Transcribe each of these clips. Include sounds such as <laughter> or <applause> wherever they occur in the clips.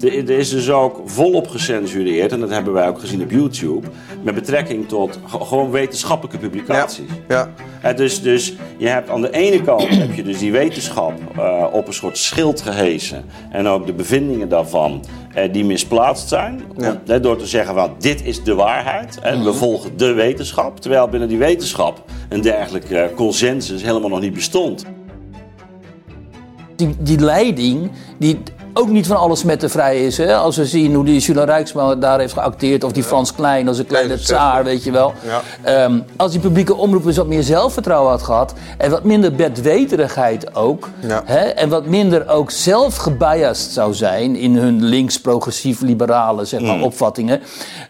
er, is dus ook volop gecensureerd, en dat hebben wij ook gezien op YouTube, met betrekking tot ge- gewoon wetenschappelijke publicaties. Ja. Hè, dus, dus je hebt aan de ene kant <coughs> heb je dus die wetenschap eh, op een soort schild gehesen. En ook de bevindingen daarvan eh, die misplaatst zijn. Ja. Om- door te zeggen van dit is de waarheid. En we volgen de wetenschap. Terwijl binnen die wetenschap een dergelijke eh, consensus helemaal nog niet bestond. die, die leiding, die ook niet van alles met te vrij is. Hè? Als we zien hoe die Jules Rijksma daar heeft geacteerd, of die Frans Klein als een kleine tsaar, weet je wel. Ja. Ehm, als die publieke omroep eens wat meer zelfvertrouwen had gehad en wat minder bedweterigheid ook, Ja. hè? en wat minder ook zelf gebiased zou zijn in hun links-progressief-liberale zeg maar, opvattingen,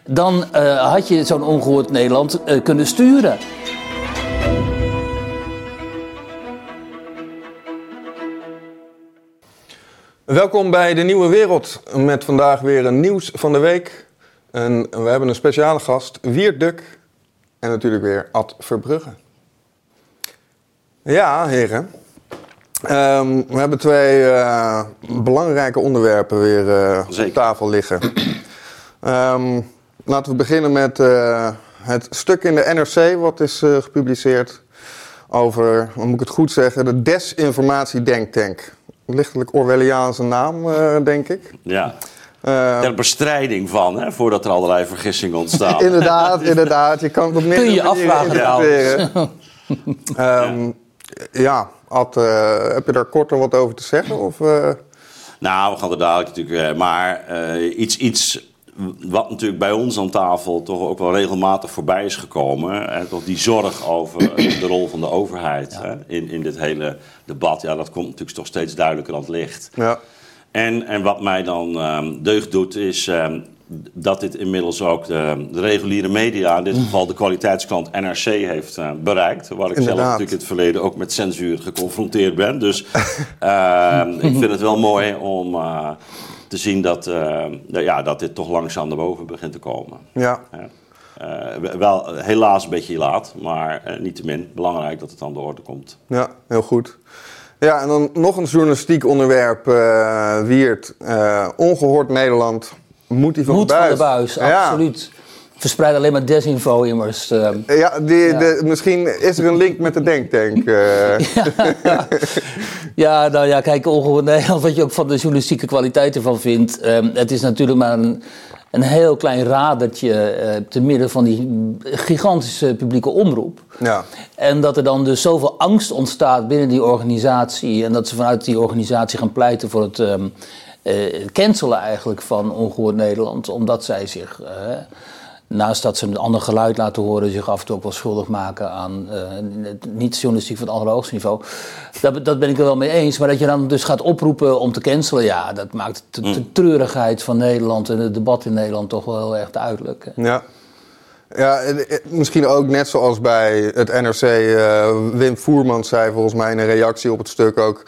dan eh, had je zo'n ongehoord Nederland eh, kunnen sturen. Welkom bij de Nieuwe Wereld met vandaag weer een nieuws van de week. En we hebben een speciale gast, Wiert Duk en natuurlijk weer Ad Verbrugge. Ja, heren. Ehm, we hebben twee eh, belangrijke onderwerpen weer eh, op tafel liggen. Ehm, laten we beginnen met eh, het stuk in de NRC wat is gepubliceerd over, hoe moet ik het goed zeggen, de desinformatie-denktank. Lichtelijk Orwelliaanse naam, eh, denk ik. Ja. Eh, Ter bestrijding van, hè, voordat er allerlei vergissingen ontstaan. <laughs> inderdaad, inderdaad. Je kan het op meerdere Kun je afvragen. Ehm, ja, Ad, eh, heb je daar korter wat over te zeggen? Of, eh, Nou, we gaan er dadelijk natuurlijk. eh, Maar eh, iets, iets wat natuurlijk bij ons aan tafel toch ook wel regelmatig voorbij is gekomen. Hè, toch die zorg over de rol van de overheid hè, in, in dit hele debat. Ja, dat komt natuurlijk toch steeds duidelijker aan het licht. ja. En, en wat mij dan ehm, deugd doet, is ehm, dat dit inmiddels ook de, de reguliere media, in dit geval de kwaliteitsklant NRC, heeft eh, bereikt. Waar ik zelf natuurlijk in het verleden ook met censuur geconfronteerd ben. Dus <laughs> ehm, ik vind het wel mooi om eh, te zien dat, eh, ja, dat dit toch langzaam naar boven begint te komen. ja. Ja. Eh, wel helaas een beetje laat, maar eh, niettemin belangrijk dat het aan de orde komt. Ja, heel goed. Ja, en dan nog een journalistiek onderwerp, eh, Wiert. Eh, ongehoord Nederland. Moet die van Moet de van buis? de buis, Ja. Verspreid alleen maar desinfo immers. ehm. Ja, die, De, misschien is er een link met de denktank. eh. <laughs> Ja, nou ja, kijk, ongehoord Nederland, <laughs> wat je ook van de journalistieke kwaliteit ervan vindt. ehm, het is natuurlijk maar een, een heel klein radertje eh, te midden van die gigantische publieke omroep. ja. En dat er dan dus zoveel angst ontstaat binnen die organisatie. En dat ze vanuit die organisatie gaan pleiten voor het ehm, eh, cancelen eigenlijk van Ongehoord Nederland. Omdat zij zich, eh, naast dat ze een ander geluid laten horen, zich af en toe ook wel schuldig maken aan eh, het niet-journalistiek van het allerhoogste niveau. Dat, dat ben ik er wel mee eens. Maar dat je dan dus gaat oproepen om te cancelen, ja, dat maakt de, de treurigheid van Nederland en het debat in Nederland toch wel heel erg duidelijk. hè. Ja. Ja, eh, misschien ook net zoals bij het NRC. eh, Wim Voerman zei volgens mij in een reactie op het stuk ook...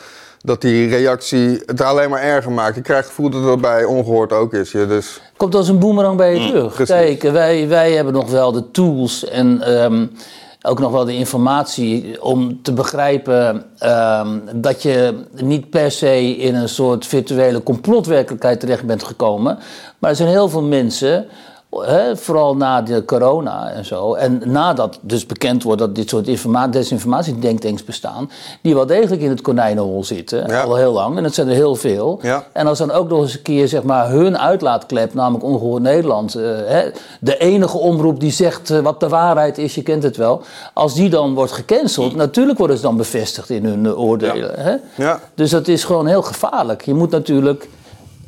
dat die reactie het alleen maar erger maakt. Ik krijg het gevoel dat dat bij ongehoord ook is. Je. Dus Komt als een boemerang bij je terug. precies. Kijk, wij, wij hebben nog wel de tools en ehm, ook nog wel de informatie om te begrijpen ehm, dat je niet per se in een soort virtuele complotwerkelijkheid terecht bent gekomen. Maar er zijn heel veel mensen. Vooral na de corona en zo. En nadat dus bekend wordt dat dit soort informa desinformatiedenktanks bestaan. die wel degelijk in het konijnenhol zitten. Ja. Al heel lang. En dat zijn er heel veel. Ja. En als dan ook nog eens een keer zeg maar, hun uitlaatklep, namelijk Ongehoord Nederland, eh, de enige omroep die zegt eh, wat de waarheid is, je kent het wel. Als die dan wordt gecanceld, natuurlijk worden ze dan bevestigd in hun oordelen. Hè? ja, Dus dat is gewoon heel gevaarlijk. Je moet natuurlijk,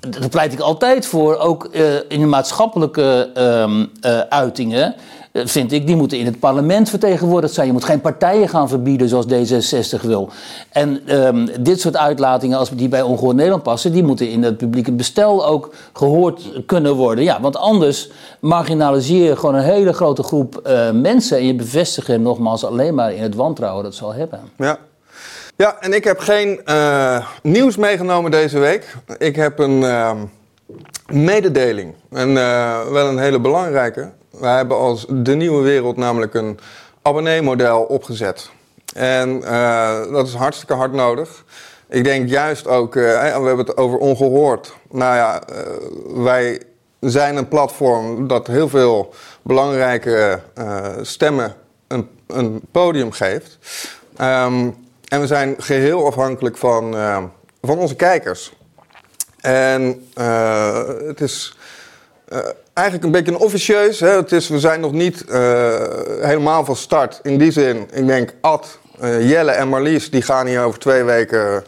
daar pleit ik altijd voor, ook eh, in de maatschappelijke ehm, eh, uitingen. eh, Vind ik, die moeten in het parlement vertegenwoordigd zijn. Je moet geen partijen gaan verbieden zoals D66 wil. En ehm, dit soort uitlatingen, als die bij Ongehoord Nederland passen, die moeten in het publieke bestel ook gehoord kunnen worden. Ja, want anders marginaliseer je gewoon een hele grote groep mensen. En je bevestigt hem nogmaals alleen maar in het wantrouwen dat ze al hebben. ja. Ja, en ik heb geen eh, nieuws meegenomen deze week. Ik heb een ehm, mededeling. En eh, wel een hele belangrijke. Wij hebben als De Nieuwe Wereld namelijk een abonneemodel opgezet. En eh, dat is hartstikke hard nodig. ik denk juist ook, we hebben het over ongehoord. Nou ja, wij zijn een platform dat heel veel belangrijke stemmen een, een, podium geeft. Um, en we zijn geheel afhankelijk van, uh, van onze kijkers. En uh, het is eigenlijk een beetje een officieus. Hè? Het is, we zijn nog niet helemaal van start. In die zin, ik denk Ad, Jelle en Marlies... die gaan hier over twee weken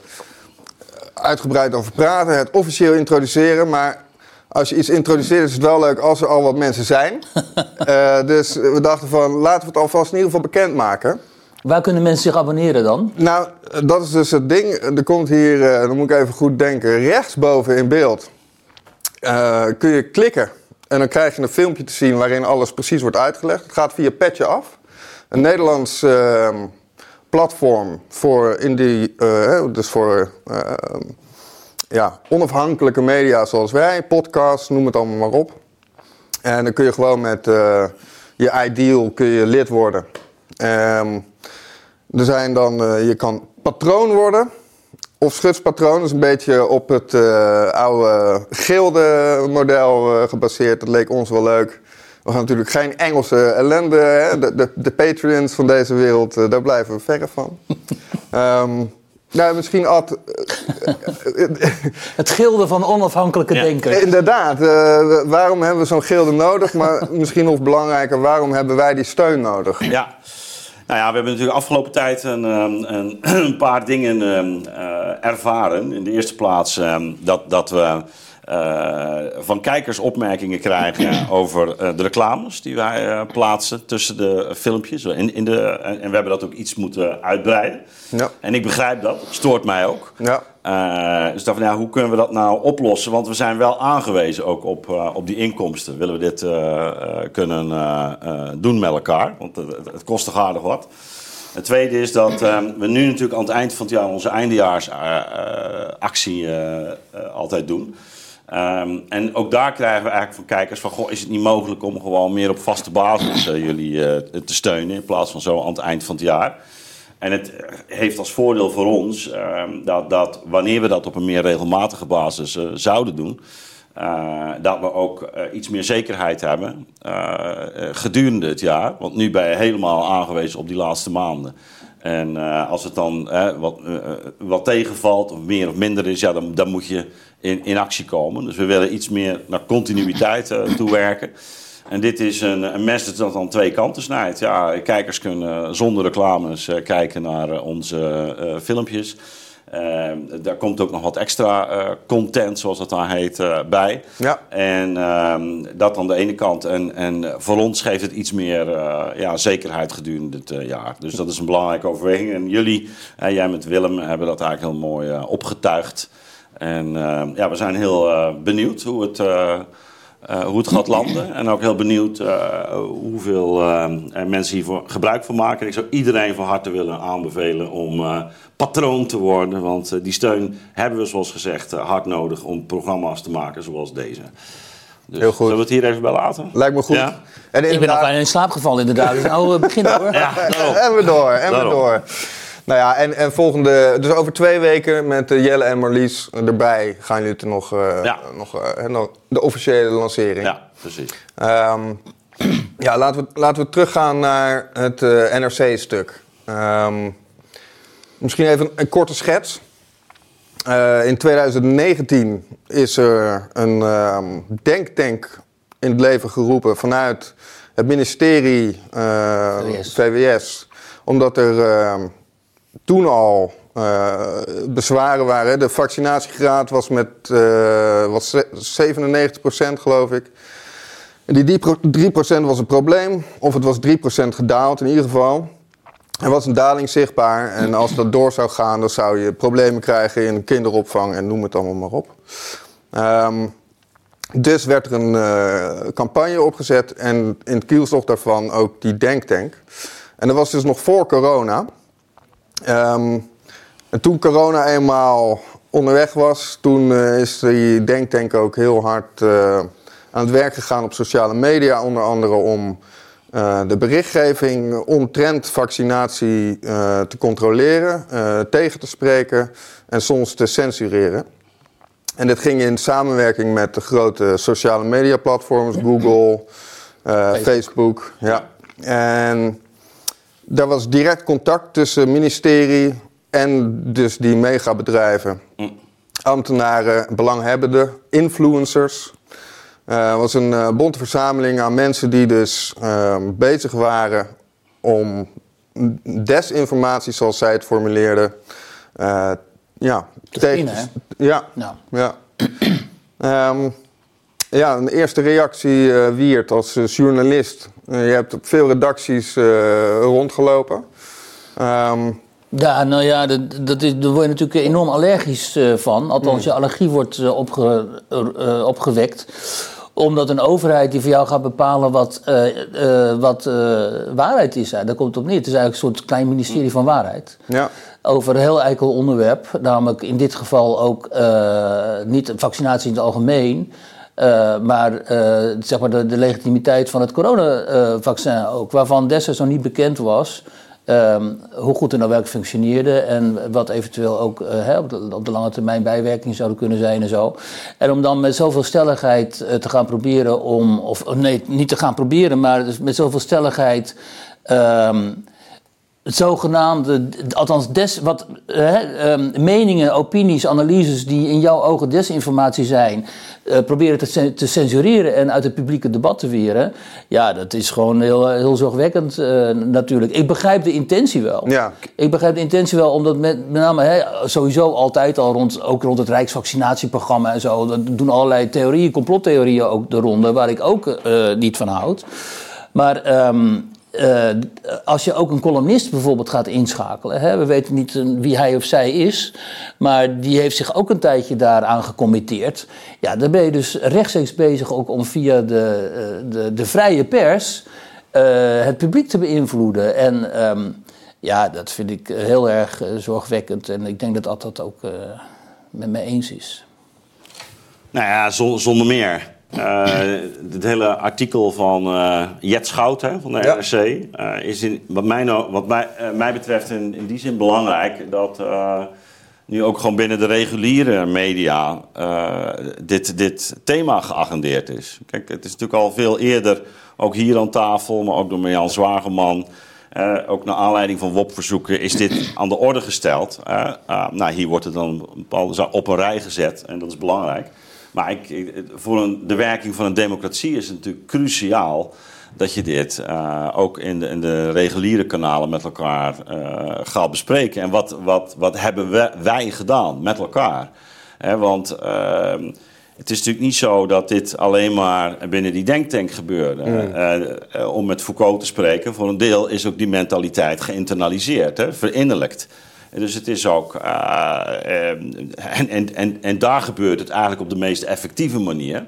uitgebreid over praten. Het officieel introduceren, maar als je iets introduceert, is het wel leuk als er al wat mensen zijn. <laughs> dus we dachten van, laten we het alvast in ieder geval bekendmaken. Waar kunnen mensen zich abonneren dan? Nou, dat is dus het ding. Er komt hier, uh, dan moet ik even goed denken, rechtsboven in beeld uh, kun je klikken. En dan krijg je een filmpje te zien waarin alles precies wordt uitgelegd. Het gaat via Petje af. Een Nederlands ehm, platform voor indie, dus voor ja, onafhankelijke media zoals wij, podcasts, noem het allemaal maar op. En dan kun je gewoon met je ideal kun je lid worden. Um, er zijn dan, uh, je kan patroon worden. Of schutspatroon, dat is een beetje op het uh, oude gilde-model gebaseerd. Dat leek ons wel leuk. We gaan natuurlijk geen Engelse ellende. Hè? De, de, de Patreons van deze wereld, daar blijven we verre van. um, <laughs> Nou, misschien Ad. <laughs> het gilde van onafhankelijke ja. denkers. Inderdaad. Uh, waarom hebben we zo'n gilde nodig? Maar <laughs> misschien nog belangrijker, waarom hebben wij die steun nodig? Ja. Nou ja, we hebben natuurlijk afgelopen tijd een, een, <clears throat> een paar dingen uh, ervaren. In de eerste plaats uh, dat, dat we uh, van kijkers opmerkingen krijgen over uh, de reclames die wij uh, plaatsen tussen de filmpjes. In, in de, en we hebben dat ook iets moeten uitbreiden. Ja. En ik begrijp dat, stoort mij ook. Ja. dus dan van, ja, hoe kunnen we dat nou oplossen? Want we zijn wel aangewezen ook op, op die inkomsten. Willen we dit kunnen doen met elkaar? Want het, het kost toch aardig wat. Het tweede is dat we nu natuurlijk aan het eind van het jaar onze eindejaarsactie altijd doen. Um, en ook daar krijgen we eigenlijk van kijkers van... Goh, is het niet mogelijk om gewoon meer op vaste basis uh, jullie uh, te steunen... in plaats van zo aan het eind van het jaar. En het heeft als voordeel voor ons um, dat, dat wanneer we dat op een meer regelmatige basis zouden doen... dat we ook iets meer zekerheid hebben gedurende het jaar. Want nu ben je helemaal aangewezen op die laatste maanden. En als het dan wat, wat tegenvalt of meer of minder is, ja, dan, dan moet je in, in actie komen. Dus we willen iets meer naar continuïteit toewerken. En dit is een, een message dat aan twee kanten snijdt. Ja, kijkers kunnen zonder reclames kijken naar onze filmpjes. Uh, daar komt ook nog wat extra uh, content, zoals dat dan heet, uh, bij. Ja. En uh, dat aan de ene kant. En, en voor ons geeft het iets meer ja, zekerheid gedurende het jaar. Dus dat is een belangrijke overweging. En jullie, jij met Willem, hebben dat eigenlijk heel mooi opgetuigd. En ja, we zijn heel benieuwd hoe het uh, hoe het gaat landen. En ook heel benieuwd uh, hoeveel uh, mensen hier gebruik van maken. Ik zou iedereen van harte willen aanbevelen om patroon te worden. Want die steun hebben we, zoals gezegd, hard nodig om programma's te maken zoals deze. Dus, Heel goed. Zullen we het hier even bij laten? Lijkt me goed. Ja. En ik ben al bijna in slaap gevallen inderdaad. Dus nou beginnen hoor. Ja, <laughs> en we door, en we door. Nou ja, en, en volgende, dus over twee weken met uh, Jelle en Marlies erbij gaan jullie er nog, uh, ja. nog, uh, nog de officiële lancering. Ja, precies. Um, <clears throat> ja, laten we, laten we teruggaan naar het NRC-stuk. Um, ehm, misschien even een, korte schets. in 2019 is er een um, denktank in het leven geroepen vanuit het ministerie VWS. VWS omdat er toen al uh, bezwaren waren. De vaccinatiegraad was met uh, was 97% geloof ik. En die 3% was een probleem, of het was 3% gedaald in ieder geval. Er was een daling zichtbaar en als dat door zou gaan, dan zou je problemen krijgen in kinderopvang en noem het allemaal maar op. Um, dus werd er een uh, campagne opgezet en in het kielzog daarvan ook die denktank. En dat was dus nog voor corona. Um, en toen corona eenmaal onderweg was, toen uh, is die denktank ook heel hard uh, aan het werk gegaan op sociale media, onder andere om eh, de berichtgeving omtrent vaccinatie eh, te controleren, eh, tegen te spreken en soms te censureren. En dit ging in samenwerking met de grote sociale media platforms, Google, eh, Facebook. Ja. En daar was direct contact tussen ministerie en dus die megabedrijven. Ambtenaren, belanghebbenden, influencers. Eh, Het was een eh, bonte verzameling aan mensen die dus ehm, bezig waren om desinformatie, zoals zij het formuleerden, eh, ja, Te tegen hè? Ja, Nou, ja. Ehm, ja, een eerste reactie, eh, Wiert, als eh, journalist. Eh, je hebt op veel redacties eh, rondgelopen. Ehm, Ja, nou ja, dat, dat is, daar word je natuurlijk enorm allergisch eh, van. Althans, je allergie wordt opge, opgewekt. Omdat een overheid die voor jou gaat bepalen wat, wat waarheid is. Daar komt het op neer. Het is eigenlijk een soort klein ministerie van waarheid. ja, Over een heel eikel onderwerp. Namelijk in dit geval ook niet vaccinatie in het algemeen. Eh, maar, eh, zeg maar de, legitimiteit van het coronavaccin ook. Waarvan destijds nog niet bekend was ehm, hoe goed het nou werkelijk functioneerde. En wat eventueel ook eh, hè, op, de, lange termijn bijwerkingen zouden kunnen zijn en zo. En om dan met zoveel stelligheid te gaan proberen om... Of of nee, niet te gaan proberen, maar dus met zoveel stelligheid... ehm, het zogenaamde, althans des, wat, eh, hè, ehm, meningen, opinies, analyses die in jouw ogen desinformatie zijn, eh, proberen te, te censureren en uit het publieke debat te weren. Ja, dat is gewoon heel, heel zorgwekkend eh, natuurlijk. Ik begrijp de intentie wel. Ja. Ik begrijp de intentie wel, omdat met, met name hè, sowieso altijd al rond, ook rond het Rijksvaccinatieprogramma en zo, dat doen allerlei theorieën, complottheorieën ook de ronde, waar ik ook eh, niet van houd. Maar ehm, eh, als je ook een columnist bijvoorbeeld gaat inschakelen, hè, we weten niet eh, wie hij of zij is, maar die heeft zich ook een tijdje daaraan gecommitteerd. Ja, dan ben je dus rechtstreeks bezig ook om via de, eh, de, de vrije pers het publiek te beïnvloeden. En ehm, ja, dat vind ik heel erg zorgwekkend en ik denk dat Ad dat ook met me eens is. Nou ja, zon- zonder meer. Eh, het hele artikel van eh Jet Schout hè, van de Ja. NRC eh, is in, wat, mij, nou, wat mij, mij betreft in, in die zin belangrijk dat nu ook gewoon binnen de reguliere media dit, dit thema geagendeerd is. Kijk, het is natuurlijk al veel eerder, ook hier aan tafel, maar ook door Marjan Zwageman. ook naar aanleiding van WOP-verzoeken is dit aan de orde gesteld. nou, hier wordt het dan op een rij gezet en dat is belangrijk. Maar ik, ik- voor een, de werking van een democratie is het natuurlijk cruciaal dat je dit eh, ook in de, in de reguliere kanalen met elkaar eh, gaat bespreken. En wat, wat, wat hebben we, wij gedaan met elkaar? Want ehm, het is natuurlijk niet zo dat dit alleen maar binnen die denktank gebeurde. Eh, eh, om met Foucault te spreken, voor een deel is ook die mentaliteit geïnternaliseerd, hè, verinnerlijkt. Dus het is ook. eh, eh, en, en, en, en daar gebeurt het eigenlijk op de meest effectieve manier.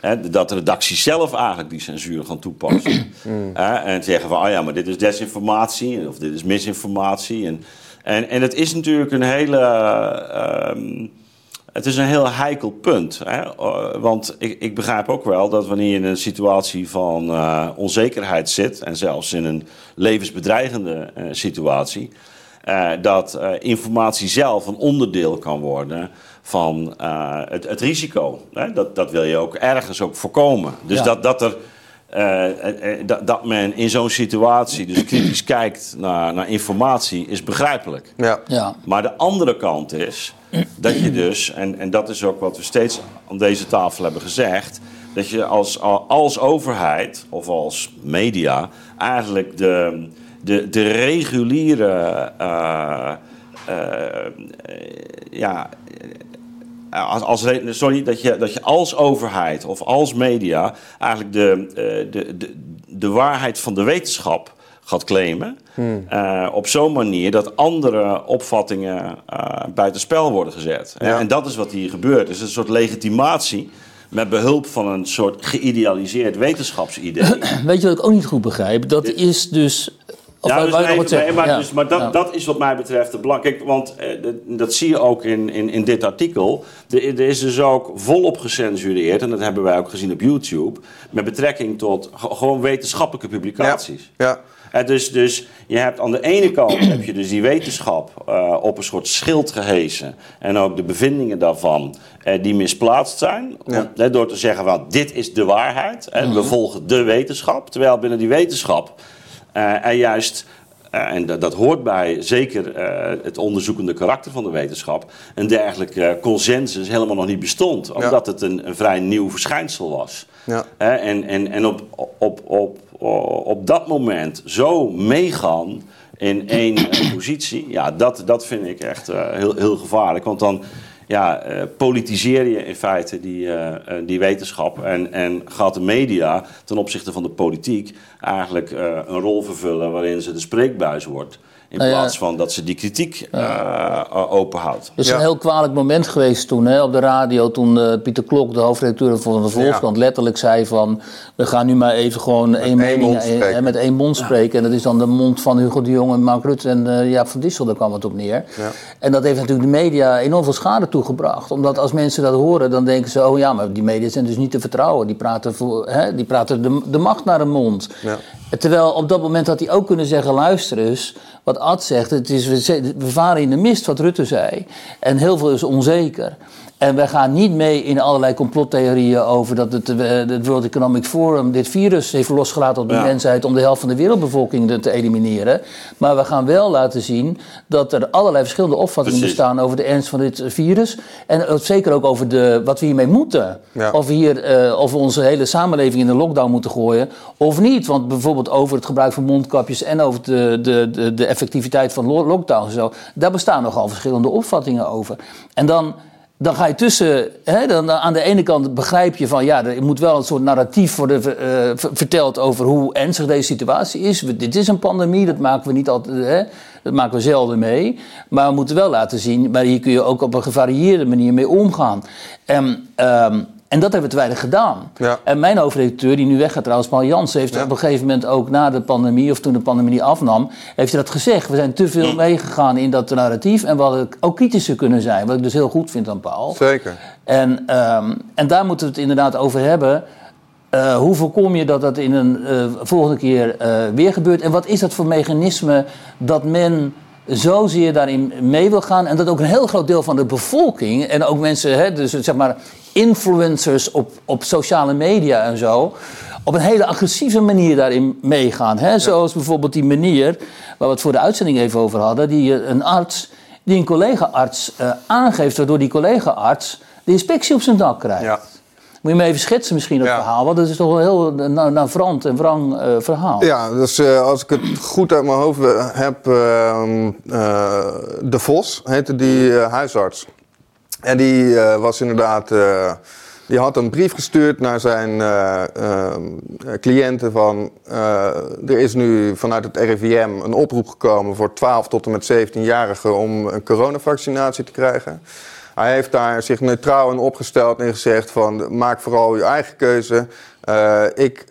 Hè, dat de redacties zelf eigenlijk die censuur gaan toepassen. <clears throat> Hè, en zeggen van, oh ja, maar dit is desinformatie of dit is misinformatie. En, en, en het is natuurlijk een hele. ehm, het is een heel heikel punt. Hè? Eh, Want ik, ik begrijp ook wel dat wanneer je in een situatie van eh, onzekerheid zit, en zelfs in een levensbedreigende situatie, eh, dat eh, informatie zelf een onderdeel kan worden van eh, het, het risico. Hè? Dat, dat wil je ook ergens ook voorkomen. Dus Ja. dat, dat er. dat, dat men in zo'n situatie dus kritisch kijkt naar, naar informatie is begrijpelijk. ja. Ja. Maar de andere kant is dat je dus, en, en dat is ook wat we steeds aan deze tafel hebben gezegd, dat je als, als overheid of als media eigenlijk de, de, de reguliere. eh, eh, ja, als, als, re- sorry, dat je, dat je als overheid of als media eigenlijk de, eh, de, de, de waarheid van de wetenschap gaat claimen. eh, op zo'n manier dat andere opvattingen eh buitenspel worden gezet. En- Ja. En dat is wat hier gebeurt. Dus een soort legitimatie met behulp van een soort geïdealiseerd wetenschapsidee. <clears throat> Weet je wat ik ook niet goed begrijp? Dat is dus Of Ja, dus nee, maar, Ja. dus, maar dat, Ja. dat is wat mij betreft het belang. Kijk, want eh, dat, zie je ook in, in, in dit artikel. Er, is dus ook volop gecensureerd, en dat hebben wij ook gezien op YouTube, met betrekking tot ge- gewoon wetenschappelijke publicaties. Ja. Eh, dus, dus je hebt aan de ene kant heb je dus die wetenschap eh, op een soort schild gehesen. En ook de bevindingen daarvan eh, die misplaatst zijn. Ja. Om- eh, door te zeggen van dit is de waarheid. En we volgen de wetenschap. Terwijl binnen die wetenschap eh, er juist... eh, en dat, dat hoort bij zeker eh, het onderzoekende karakter van de wetenschap. Een dergelijke eh, consensus helemaal nog niet bestond. Omdat het een, een vrij nieuw verschijnsel was. Ja. En en, en op, op, op, op dat moment zo meegaan in één positie, ja, dat, dat vind ik echt heel, heel gevaarlijk. Want dan ja, eh, politiseer je in feite die, eh, eh, die wetenschap en, en gaat de media ten opzichte van de politiek eigenlijk een rol vervullen waarin ze de spreekbuis wordt. In Nou ja. plaats van dat ze die kritiek eh, openhoudt. Het is Ja. een heel kwalijk moment geweest toen hè, op de radio. Toen eh, Pieter Klok, de hoofdredacteur van de Volkskrant, letterlijk zei van... we gaan nu maar even gewoon één één mening mond eh, spreken. hè, met één mond spreken. En dat is dan de mond van Hugo de Jong en Mark Rutte en eh, Jaap van Dissel. Daar kwam het op neer. Ja. En dat heeft natuurlijk de media enorm veel schade toegebracht. Omdat als mensen dat horen, dan denken ze... oh ja, maar die media zijn dus niet te vertrouwen. Die praten, voor, hè, die praten de, de macht naar de mond. Terwijl op dat moment had hij ook kunnen zeggen: luister eens, wat Ad zegt, het is, we varen in de mist, wat Rutte zei. En heel veel is onzeker. En wij gaan niet mee in allerlei complottheorieën over dat het, eh, het World Economic Forum dit virus heeft losgelaten op de Ja. mensheid om de helft van de wereldbevolking te- elimineren. Maar we gaan wel laten zien dat er allerlei verschillende opvattingen Precies. bestaan over de ernst van dit virus. En zeker ook over de, wat we hiermee moeten. Ja. Of we hier eh, of we onze hele samenleving in de lockdown moeten gooien of niet. Want bijvoorbeeld over het gebruik van mondkapjes en over de, de, de, de effectiviteit van lo- lockdown en zo, daar bestaan nogal verschillende opvattingen over. En dan. Dan ga je tussen, hè, dan, aan de ene kant begrijp je van ja, er moet wel een soort narratief worden eh, ver- verteld over hoe ernstig deze situatie is. Dit is een pandemie, dat maken we niet altijd, hè, dat maken we zelden mee. Maar we moeten wel laten zien, maar hier kun je ook op een gevarieerde manier mee omgaan. En, ehm, en dat hebben we te weinig gedaan. Ja. En mijn hoofdredacteur, die nu weggaat trouwens, Paul Jansen, heeft Ja. op een gegeven moment ook na de pandemie, of toen de pandemie afnam, heeft hij dat gezegd. We zijn te veel meegegaan in dat narratief en we hadden ook kritischer kunnen zijn. Wat ik dus heel goed vind aan Paul. Zeker. En, ehm, en daar moeten we het inderdaad over hebben. Eh, hoe voorkom je dat dat in een eh, volgende keer eh, weer gebeurt? En wat is dat voor mechanisme dat men zozeer daarin mee wil gaan? En dat ook een heel groot deel van de bevolking en ook mensen, hè, dus zeg maar influencers op, op sociale media en zo, op een hele agressieve manier daarin meegaan. Hè? Zoals bijvoorbeeld die manier waar we het voor de uitzending even over hadden, die eh, een arts die een collega-arts eh, aangeeft, waardoor die collega-arts de inspectie op zijn dak krijgt. Ja. Moet je me even schetsen misschien dat Ja. verhaal, want dat is toch een heel na- navrant en wrang eh, verhaal. Ja, dus als ik het goed uit mijn hoofd heb, ehm, eh, De Vos heette die huisarts. En die eh, was inderdaad, eh, die had een brief gestuurd naar zijn eh, cliënten van, er is nu vanuit het RIVM een oproep gekomen voor 12 tot en met 17-jarigen om een coronavaccinatie te krijgen. Hij heeft daar zich neutraal in opgesteld en gezegd van maak vooral je eigen keuze. Ik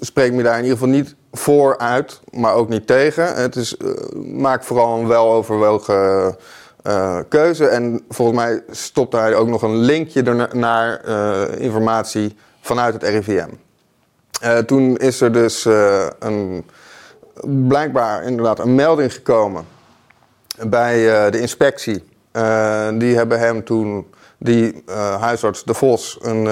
spreek me daar in ieder geval niet voor uit, maar ook niet tegen. Het is, maak vooral een weloverwogen eh, keuze. En volgens mij stopt hij ook nog een linkje naar eh, informatie vanuit het RIVM. Eh, toen is er dus een, blijkbaar inderdaad een melding gekomen bij de inspectie. Die hebben hem toen, die huisarts De Vos, een,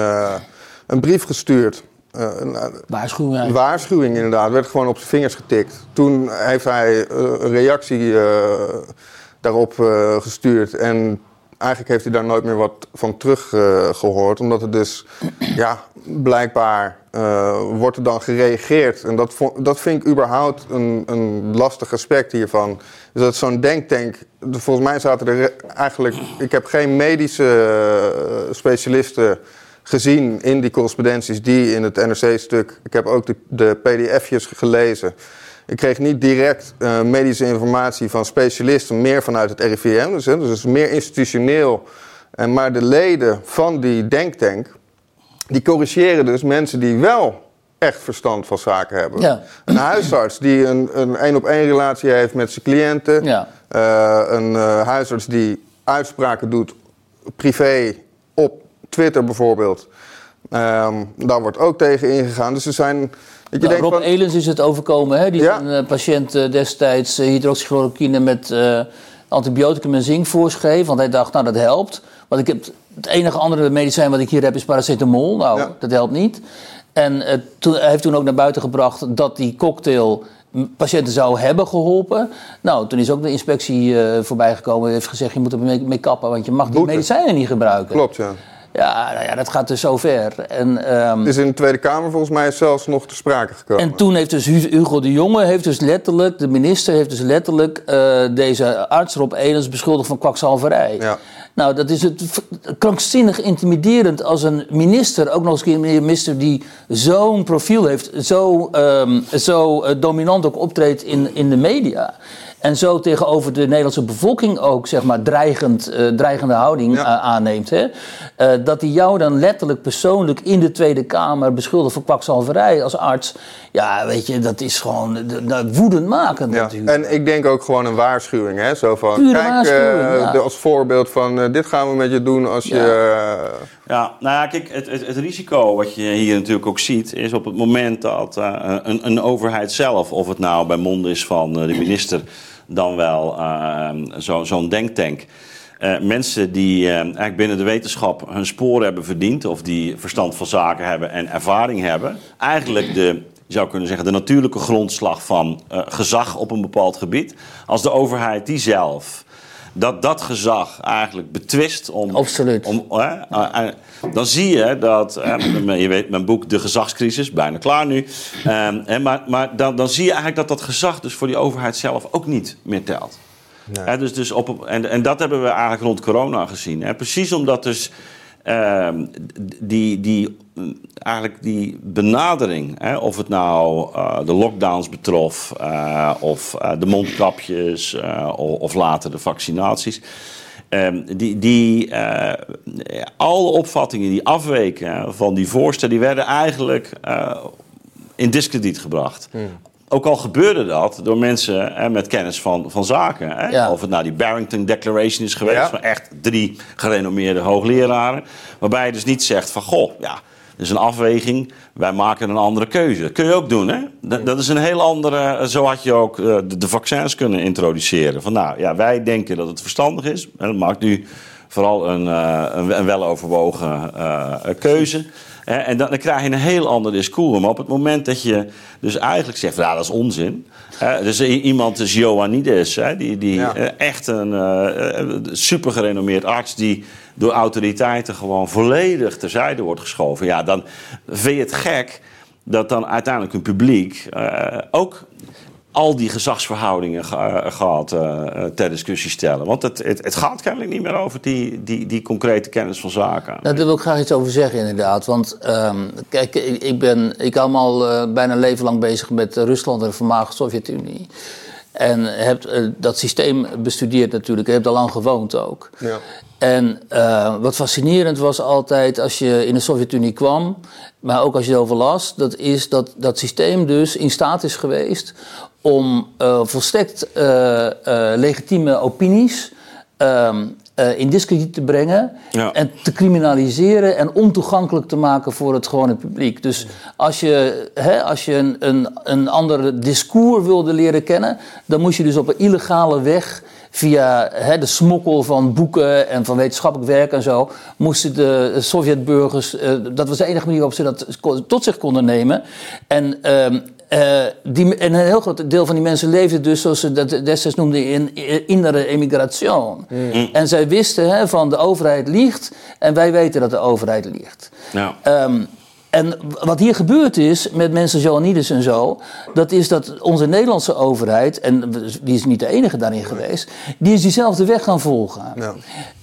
een brief gestuurd. Een, Waarschuwing. een waarschuwing inderdaad, werd gewoon op zijn vingers getikt. Toen heeft hij een reactie daarop eh, gestuurd. En eigenlijk heeft hij daar nooit meer wat van terug eh, gehoord. Omdat het dus, <clears throat> ja, blijkbaar eh, wordt er dan gereageerd. En dat, dat vind ik überhaupt een, een lastig aspect hiervan. Dus dat zo'n denktank, volgens mij zaten er eigenlijk... Ik heb geen medische eh, specialisten gezien in die correspondenties die in het NRC-stuk. Ik heb ook de, de pdf'jes gelezen. Ik kreeg niet direct eh, medische informatie van specialisten, meer vanuit het RIVM. Dus, hè, dus het is meer institutioneel. En maar de leden van die denktank, die corrigeren dus mensen die wel echt verstand van zaken hebben. Ja. Een huisarts die een een één op één relatie heeft met zijn cliënten. Ja. Eh, een eh, huisarts die uitspraken doet privé op Twitter bijvoorbeeld. Ehm, daar wordt ook tegen ingegaan. Dus er zijn. Dat je Nou, Rob van, Elens is het overkomen. Hè? Die Ja. zijn eh, patiënt eh, destijds uh, hydroxychloroquine met eh, antibioticum en zink voorschreef. Want hij dacht, nou dat helpt. Want ik heb, het enige andere medicijn wat ik hier heb is paracetamol. Nou, Ja. dat helpt niet. En eh, toen, hij heeft toen ook naar buiten gebracht dat die cocktail patiënten zou hebben geholpen. Nou, toen is ook de inspectie eh voorbij gekomen en heeft gezegd... je moet er mee, mee kappen, want je mag die Boete. medicijnen niet gebruiken. Klopt, ja. Ja, nou ja, dat gaat dus zo ver. En, Het is in de Tweede Kamer volgens mij zelfs nog te sprake gekomen. en toen heeft dus Hu- Hugo de Jonge, heeft dus letterlijk, de minister heeft dus letterlijk eh, deze arts Rob Elens beschuldigd van kwakzalverij. Ja. Nou, dat is het krankzinnig intimiderend als een minister, ook nog eens een keer een minister die zo'n profiel heeft, zo, ehm, zo eh, dominant ook optreedt in, in de media. En zo tegenover de Nederlandse bevolking ook, zeg maar, dreigend, eh, dreigende houding Ja. eh, aanneemt. Hè? Eh, dat hij jou dan letterlijk persoonlijk in de Tweede Kamer beschuldigt van kwakzalverij als arts. Ja, weet je, dat is gewoon eh, nou, woedendmakend Ja. natuurlijk. En ik denk ook gewoon een waarschuwing. Hè? Zo van, Pure kijk, waarschuwing, eh, ja. de- als voorbeeld van dit gaan we met je doen als Ja. je... Ja, nou ja, kijk, het, het, het risico wat je hier natuurlijk ook ziet, is op het moment dat eh, een, een overheid zelf, of het nou bij mond is van de minister, dan wel eh, zo- zo'n denktank. eh, mensen die eh, eigenlijk binnen de wetenschap hun sporen hebben verdiend, of die verstand van zaken hebben en ervaring hebben, eigenlijk de, zou kunnen zeggen, de natuurlijke grondslag van gezag op een bepaald gebied, als de overheid die zelf dat dat gezag eigenlijk betwist om, Absoluut. om, hè, eh, eh, dan zie je dat, hè, je weet mijn boek De Gezagscrisis, bijna klaar nu. Ehm, hè, maar maar dan, dan zie je eigenlijk dat dat gezag dus voor die overheid zelf ook niet meer telt. Hè, dus, dus op, en, en dat hebben we eigenlijk rond corona gezien. Hè. Precies omdat dus ehm, die, die, eigenlijk die benadering, hè, of het nou eh, de lockdowns betrof, eh, of eh, de mondkapjes, of, later de vaccinaties. Ehm, die, die, alle opvattingen die afweken van die voorstellen, die werden eigenlijk in discrediet gebracht. Ook al gebeurde dat door mensen eh, met kennis van, van zaken. Hè? Ja. Of het nou die Barrington Declaration is geweest, Ja. van echt drie gerenommeerde hoogleraren. Waarbij je dus niet zegt van, goh, ja, dat is een afweging, wij maken een andere keuze. Dat kun je ook doen, hè? Dat, dat is een heel andere, zo had je ook eh, de, de vaccins kunnen introduceren. Van nou, ja, wij denken dat het verstandig is. En dat maakt nu vooral een, eh, een, een weloverwogen eh, keuze. En dan, dan krijg je een heel ander discours. Maar op het moment dat je dus eigenlijk zegt, ja, dat is onzin. Hè, dus iemand is Ioannidis, hè, die, die Ja. eh, echt een eh, eh, super gerenommeerd arts... die door autoriteiten gewoon volledig terzijde wordt geschoven. Ja, dan vind je het gek dat dan uiteindelijk een publiek ook al die gezagsverhoudingen ge- eh, gehad eh, eh, ter discussie stellen. Want het, het, het gaat kennelijk niet meer over die, die, die concrete kennis van zaken. Nou, daar wil ik graag iets over zeggen, inderdaad. Want ehm, kijk, ik, ik ben ik al eh, bijna een leven lang bezig met Rusland en de voormalige Sovjet-Unie. En heb eh, dat systeem bestudeerd natuurlijk. Ik heb daar lang gewoond ook. Ja. En eh, wat fascinerend was altijd als je in de Sovjet-Unie kwam, maar ook als je erover las, dat is dat dat systeem dus in staat is geweest om eh, volstrekt eh, legitieme opinies ehm, eh, in discrediet te brengen Ja. en te criminaliseren en ontoegankelijk te maken voor het gewone publiek. Dus als je, hè, als je een, een, een ander discours wilde leren kennen, dan moest je dus op een illegale weg via hè, de smokkel van boeken en van wetenschappelijk werk en zo, moesten de Sovjetburgers, eh, dat was de enige manier waarop ze dat tot zich konden nemen. En, ehm, eh, die, en een heel groot deel van die mensen leefde dus, zoals ze dat destijds noemden, in in innere emigration. En zij wisten hè, van de overheid liegt en wij weten dat de overheid liegt. Ehm, en wat hier gebeurd is met mensen zoals Johannides en zo, dat is dat onze Nederlandse overheid, en die is niet de enige daarin geweest, die is diezelfde weg gaan volgen. Ja.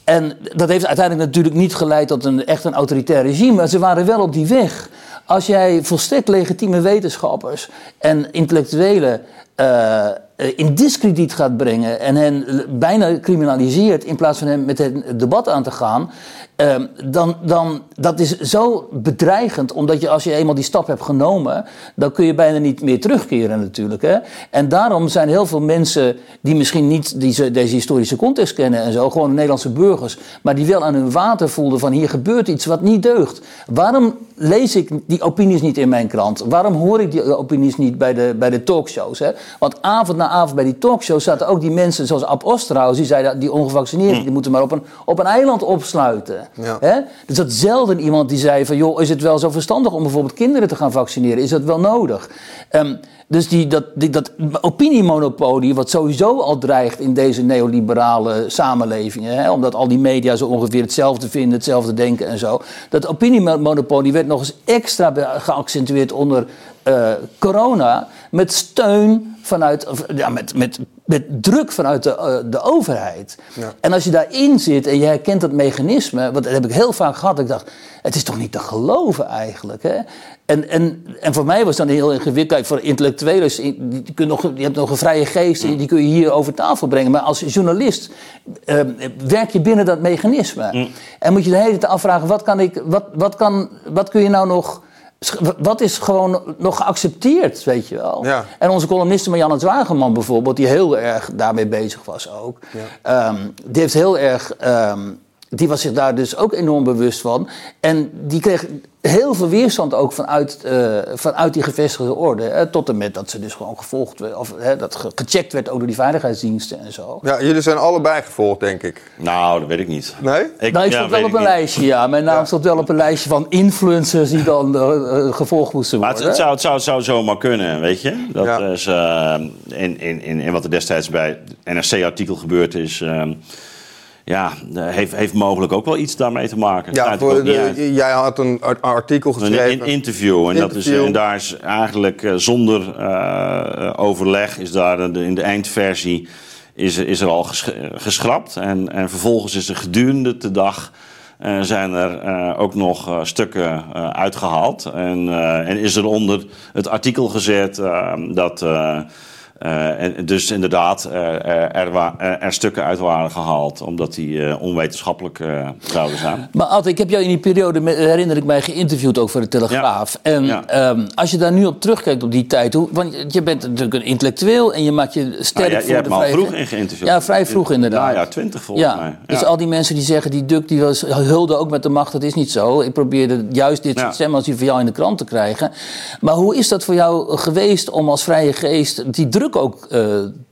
En dat heeft uiteindelijk natuurlijk niet geleid tot een echt een autoritair regime, maar ze waren wel op die weg. Als jij volstrekt legitieme wetenschappers en intellectuelen eh, eh, in discrediet gaat brengen en hen bijna criminaliseert in plaats van hen met het debat aan te gaan, Ehm, dan, dan, dat is zo bedreigend, omdat je als je eenmaal die stap hebt genomen, dan kun je bijna niet meer terugkeren natuurlijk. Hè? En daarom zijn heel veel mensen die misschien niet deze, deze historische context kennen en zo, gewoon Nederlandse burgers, maar die wel aan hun water voelden van hier gebeurt iets wat niet deugt. Waarom lees ik die opinies niet in mijn krant? Waarom hoor ik die opinies niet bij de, bij de talkshows? Hè? Want avond na avond bij die talkshows zaten ook die mensen zoals Ab Osterhaus, die zeiden die ongevaccineerden, die moeten maar op een, op een eiland opsluiten. Ja. Er zat zelden iemand die zei van, joh, is het wel zo verstandig om bijvoorbeeld kinderen te gaan vaccineren? Is dat wel nodig? Ehm, dus die, dat, dat opiniemonopolie, wat sowieso al dreigt in deze neoliberale samenlevingen, hè, omdat al die media zo ongeveer hetzelfde vinden, hetzelfde denken en zo. Dat opiniemonopolie werd nog eens extra geaccentueerd onder eh, corona, met steun vanuit, ja, met, met, met druk vanuit de, eh, de overheid. Ja. En als je daarin zit en je herkent dat mechanisme, want dat heb ik heel vaak gehad, ik dacht, het is toch niet te geloven eigenlijk. Hè? En, en, en voor mij was dan heel ingewikkeld. Voor intellectuelen, die, die kunnen nog, die hebt nog een vrije geest, die kun je hier over tafel brengen. Maar als journalist eh, werk je binnen dat mechanisme. En moet je de hele tijd afvragen, wat, kan ik, wat, wat, kan, wat kun je nou nog... Wat is gewoon nog geaccepteerd, weet je wel? Ja. En onze columniste Marianne Zwageman bijvoorbeeld, die heel erg daarmee bezig was ook. ehm, die heeft heel erg. ehm, die was zich daar dus ook enorm bewust van. En die kreeg heel veel weerstand ook vanuit, eh, vanuit die gevestigde orde. Hè, tot en met dat ze dus gewoon gevolgd werd. Of hè, dat ge- gecheckt werd ook door die veiligheidsdiensten en zo. Ja, jullie zijn allebei gevolgd, denk ik. Nou, dat weet ik niet. Nee? Ik, nou, ik ja, stond wel weet op een niet. lijstje, ja. Mijn naam Ja. stond wel op een lijstje van influencers die dan eh, eh, gevolgd moesten Maar worden. het, het, zou, het, zou, het zou zomaar kunnen, weet je. Dat Ja. is in, in, in, in wat er destijds bij het NRC-artikel gebeurd is... ehm, ja, eh, heeft, heeft mogelijk ook wel iets daarmee te maken. Ja, voor de, jij had een ar- artikel Een geschreven. in- interview. En, Dat is, en daar is eigenlijk eh, zonder eh, overleg, is daar de- in de eindversie is, is er al ges- geschrapt. En, en vervolgens is er gedurende de dag eh, zijn er ook nog stukken eh, uitgehaald. En, en is er onder het artikel gezet dat. Eh, eh, en dus inderdaad, eh, er, er, wa- er, stukken uit waren gehaald, omdat die eh, onwetenschappelijk eh, zouden zijn. Maar Ad, ik heb jou in die periode, herinner ik mij, geïnterviewd ook voor de Telegraaf. En Ja. ehm, als je daar nu op terugkijkt op die tijd, hoe, want je bent natuurlijk een intellectueel en je maakt je sterk Nou, jij- voor jij hebt me al vroeg in geïnterviewd. Ja, vrij vroeg inderdaad. Nou ja, twintig volgens ja. mij. Dus Ja. al die mensen die zeggen, die Duk die was, hulde ook met de macht, dat is niet zo. Ik probeerde juist dit Ja. soort stemmen als die voor jou in de krant te krijgen. Maar hoe is dat voor jou geweest om als vrije geest die druk ook eh,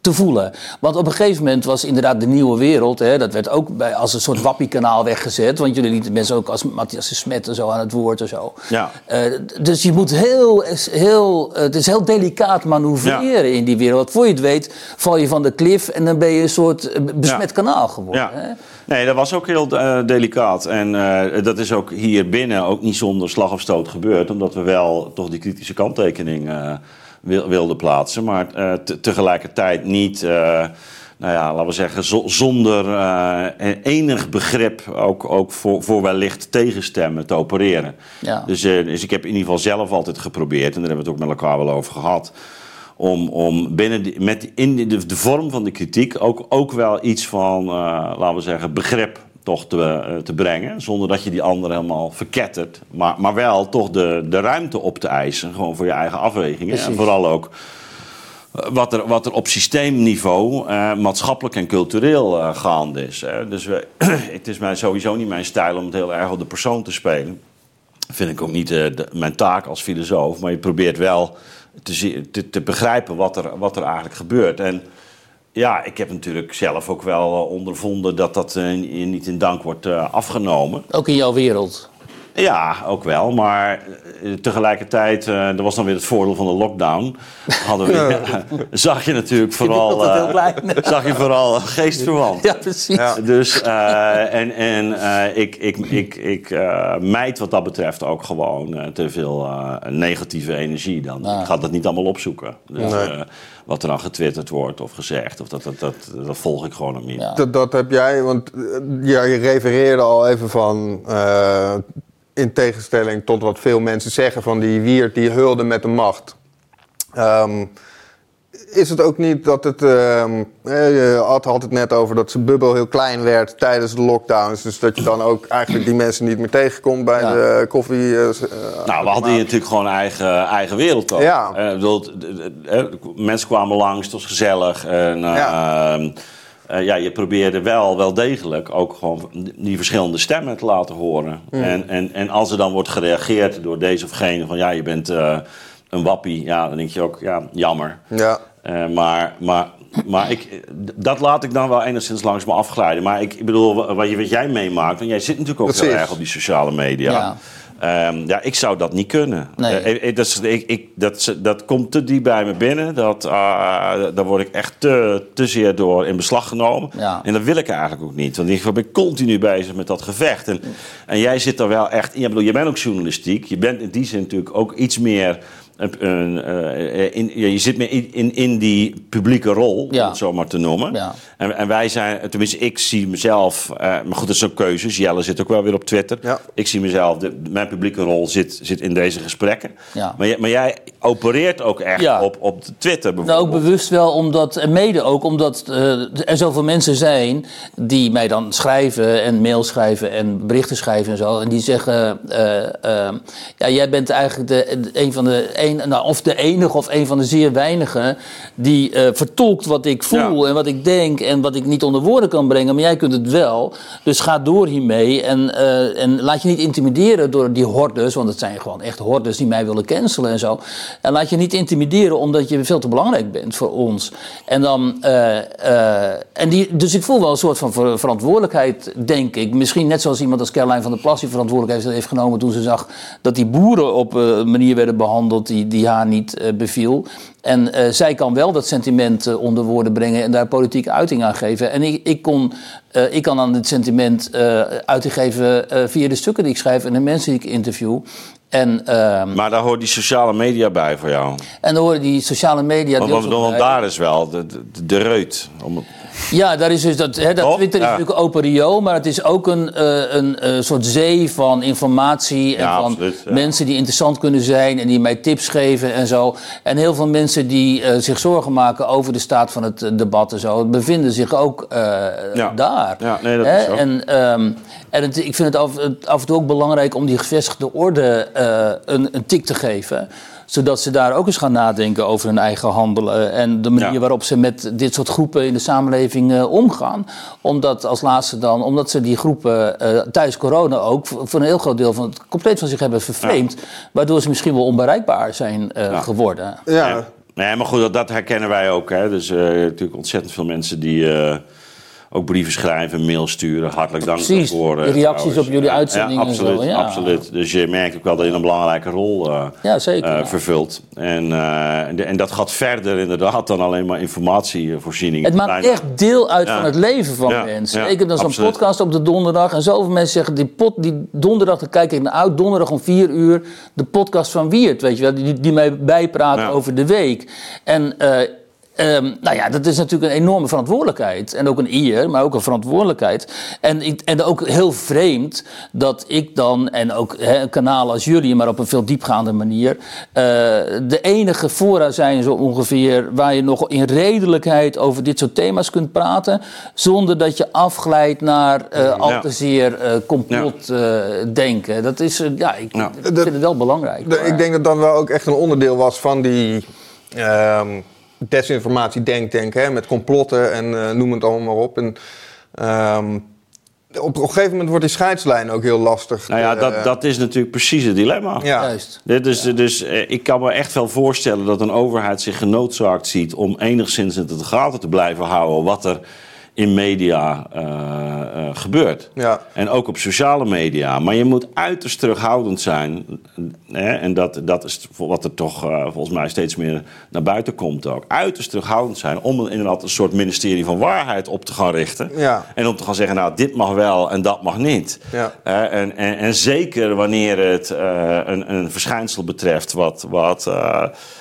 te voelen? Want op een gegeven moment was inderdaad de nieuwe wereld, hè, dat werd ook bij, als een soort wappiekanaal weggezet. Want jullie lieten mensen ook als Matthias de Smet en zo aan het woord en zo. Ja. Eh, dus je moet heel, heel, eh, het is heel delicaat manoeuvreren in die wereld. Want voor je het weet val je van de klif en dan ben je een soort besmet Ja. kanaal geworden. Ja. Hè? Nee, dat was ook heel delicaat. En dat is ook hier binnen ook niet zonder slag of stoot gebeurd. Omdat we wel toch die kritische kanttekening wil- wilden plaatsen. Maar eh, te- tegelijkertijd niet, eh, nou ja, laten we zeggen, zo- zonder eh, enig begrip ook, ook voor, voor wellicht tegenstemmen te opereren. Ja. Dus, dus ik heb in ieder geval zelf altijd geprobeerd, en daar hebben we het ook met elkaar wel over gehad. Om, om binnen die, met, in de, de vorm van de kritiek ook, ook wel iets van, laten we zeggen, begrip toch te, eh, te brengen. Zonder dat je die ander helemaal verkettert. Maar, maar wel toch de, de ruimte op te eisen. Gewoon voor je eigen afwegingen. En vooral ook eh, wat er, wat er op systeemniveau eh, maatschappelijk en cultureel eh, gaande is. Hè. Dus we, <clears throat> het is mij sowieso niet mijn stijl om het heel erg op de persoon te spelen. Vind ik ook niet eh, de- mijn taak als filosoof. Maar je probeert wel te, te, te begrijpen wat er, wat er eigenlijk gebeurt. En ja, ik heb natuurlijk zelf ook wel eh, ondervonden dat dat eh, niet in dank wordt eh, afgenomen. Ook in jouw wereld. Ja, ook wel. Maar tegelijkertijd, eh er was dan weer het voordeel van de lockdown. <laughs> Hadden we, <laughs> zag je natuurlijk vooral, klein. <laughs> zag je vooral geestverwant. Ja, precies. Ja. Dus, eh, en, en eh, ik, ik, ik, ik eh, mijd wat dat betreft ook gewoon eh, te veel eh, negatieve energie. Dan. Ah. Ik ga dat niet allemaal opzoeken. Dus, Nee. Eh, wat er dan getwitterd wordt of gezegd, of dat, dat, dat, dat volg ik gewoon nog niet. Ja. Dat, dat heb jij, want eh, ja, je refereerde al even van. eh, in tegenstelling tot wat veel mensen zeggen van die Wiert die hulde met de macht. Ehm, is het ook niet dat het. ehm, eh, je had had het net over dat zijn bubbel heel klein werd tijdens de lockdowns. Dus dat je dan ook eigenlijk die mensen niet meer tegenkomt bij Ja. de koffie. eh, eh, Nou, we hadden hier natuurlijk gewoon een eigen, eigen wereld ook. Ja. Eh, ik bedoel, mensen kwamen langs, het was gezellig. En, Ja. ehm, eh, ja, je probeerde wel, wel degelijk ook gewoon die verschillende stemmen te laten horen. En, en, en als er dan wordt gereageerd door deze of gene van ja, je bent eh, een wappie. Ja, dan denk je ook, ja, jammer. ja. Eh, maar maar, maar ik, dat laat ik dan wel enigszins langs me afglijden. Maar ik, ik bedoel, wa- wat, je, wat jij meemaakt, want jij zit natuurlijk ook heel erg op die sociale media. Ja. Ehm, ja, ik zou dat niet kunnen. Nee. Eh, eh, dat, is- ik, ik, dat, dat komt te diep bij me binnen. Dat, ah, daar word ik echt te, te zeer door in beslag genomen. Ja. En dat wil ik eigenlijk ook niet. Want ik ben continu bezig met dat gevecht. En, en jij zit er wel echt in. Ik bedoel, je bent ook journalistiek. Je bent in die zin natuurlijk ook iets meer... een- een, eh, in, je zit meer in, in, in die publieke rol, om Ja. het zo maar te noemen. Ja. En, en wij zijn, tenminste, ik zie mezelf, eh, maar goed, dat is ook keuzes. Jelle zit ook wel weer op Twitter. Ja. Ik zie mezelf, de, mijn publieke rol zit, zit in deze gesprekken. Ja. Maar, jij, maar jij opereert ook echt Ja. op, op Twitter Nou, bijvoorbeeld. ook bewust wel, omdat, en mede ook omdat eh, er zoveel mensen zijn die mij dan schrijven en mail schrijven en berichten schrijven en zo. En die zeggen, ja, jij bent eigenlijk de, de- een van de, een, nou, of de enige of een van de zeer weinigen die eh, vertolkt wat ik voel Ja. en wat ik denk en wat ik niet onder woorden kan brengen. Maar jij kunt het wel, dus ga door hiermee en, eh, en laat je niet intimideren door die hordes, want het zijn gewoon echt hordes die mij willen cancelen en zo. En laat je niet intimideren omdat je veel te belangrijk bent voor ons. En dan, eh, en die, dus ik voel wel een soort van ver- verantwoordelijkheid, denk ik. Misschien net zoals iemand als Caroline van der Plas die verantwoordelijkheid heeft genomen toen ze zag dat die boeren op een manier werden behandeld die, die haar niet eh, beviel. En eh, zij kan wel dat sentiment eh, onder woorden brengen en daar politieke uiting aan geven. En ik, ik, kon, ik kan aan dit sentiment uiting geven via de stukken die ik schrijf en de mensen die ik interview. En, ehm, Maar daar hoort die sociale media bij voor jou. en dan horen die sociale media. Want, daar is wel de, de, de reut. Om, het- Ja, daar is dus dat, hè, dat Toch? Twitter is Ja. natuurlijk open riool, maar het is ook een, eh, een eh, soort zee van informatie en Ja, van absoluut, ja. mensen die interessant kunnen zijn en die mij tips geven en zo. En heel veel mensen die eh, zich zorgen maken over de staat van het debat en zo, bevinden zich ook daar. Ja, nee, dat Hè? is zo. En, ehm, en het, ik vind het af, en toe ook belangrijk om die gevestigde orde een, een tik te geven zodat ze daar ook eens gaan nadenken over hun eigen handelen. En de manier Ja. waarop ze met dit soort groepen in de samenleving eh, omgaan. Omdat als laatste dan, omdat ze die groepen eh, tijdens corona ook voor voor een heel groot deel van het compleet van zich hebben vervreemd. Waardoor ze misschien wel onbereikbaar zijn eh, Ja. geworden. Ja. Nee, maar goed, dat, dat herkennen wij ook. Hè. Dus eh, natuurlijk ontzettend veel mensen die eh, ook brieven schrijven, mail sturen. Hartelijk dank Precies, daarvoor. eh, de reacties trouwens. op jullie uitzendingen Ja, en zo, absoluut, ja. absoluut. Dus je merkt ook wel dat je een belangrijke rol eh, Ja, zeker, eh, vervult. En, en, de- en dat gaat verder inderdaad dan alleen maar informatievoorziening. Het maakt echt deel uit van het leven van mensen. ik heb dan zo'n absoluut. podcast op de donderdag. En zoveel mensen zeggen, die, pot, die donderdag, dan kijk ik naar uit. Donderdag om vier uur, de podcast van Wiert, weet je wel. Die, die mij bijpraat over de week. En... eh, ehm, nou ja, dat is natuurlijk een enorme verantwoordelijkheid. En ook een eer, maar ook een verantwoordelijkheid. En, ik, en ook heel vreemd dat ik dan, en ook hè, een kanaal als jullie, maar op een veel diepgaande manier, eh, de enige fora zijn zo ongeveer waar je nog in redelijkheid over dit soort thema's kunt praten, zonder dat je afglijdt naar eh, al Ja. te zeer eh, complot eh, denken. Dat is, ja, ik, Ja. vind het wel belangrijk. Ik denk dat dat wel ook echt een onderdeel was van die ehm desinformatie denktank, hè, met complotten en eh, noem het allemaal maar op. En, ehm, op, een gegeven moment wordt die scheidslijn ook heel lastig. Nou ja, dat, dat is natuurlijk precies het dilemma. ja. Juist. Dit is, dus eh, ik kan me echt wel voorstellen dat een overheid zich genoodzaakt ziet om enigszins in de gaten te blijven houden wat er in media eh, eh, gebeurt. Ja. En ook op sociale media. Maar je moet uiterst terughoudend zijn. Hè? En dat, dat is wat er toch eh, volgens mij steeds meer naar buiten komt ook. Uiterst terughoudend zijn om een- inderdaad een soort ministerie van waarheid op te gaan richten. Ja. En om te gaan zeggen, nou, dit mag wel en dat mag niet. Ja. En, en, en zeker wanneer het een, een verschijnsel betreft wat, wat,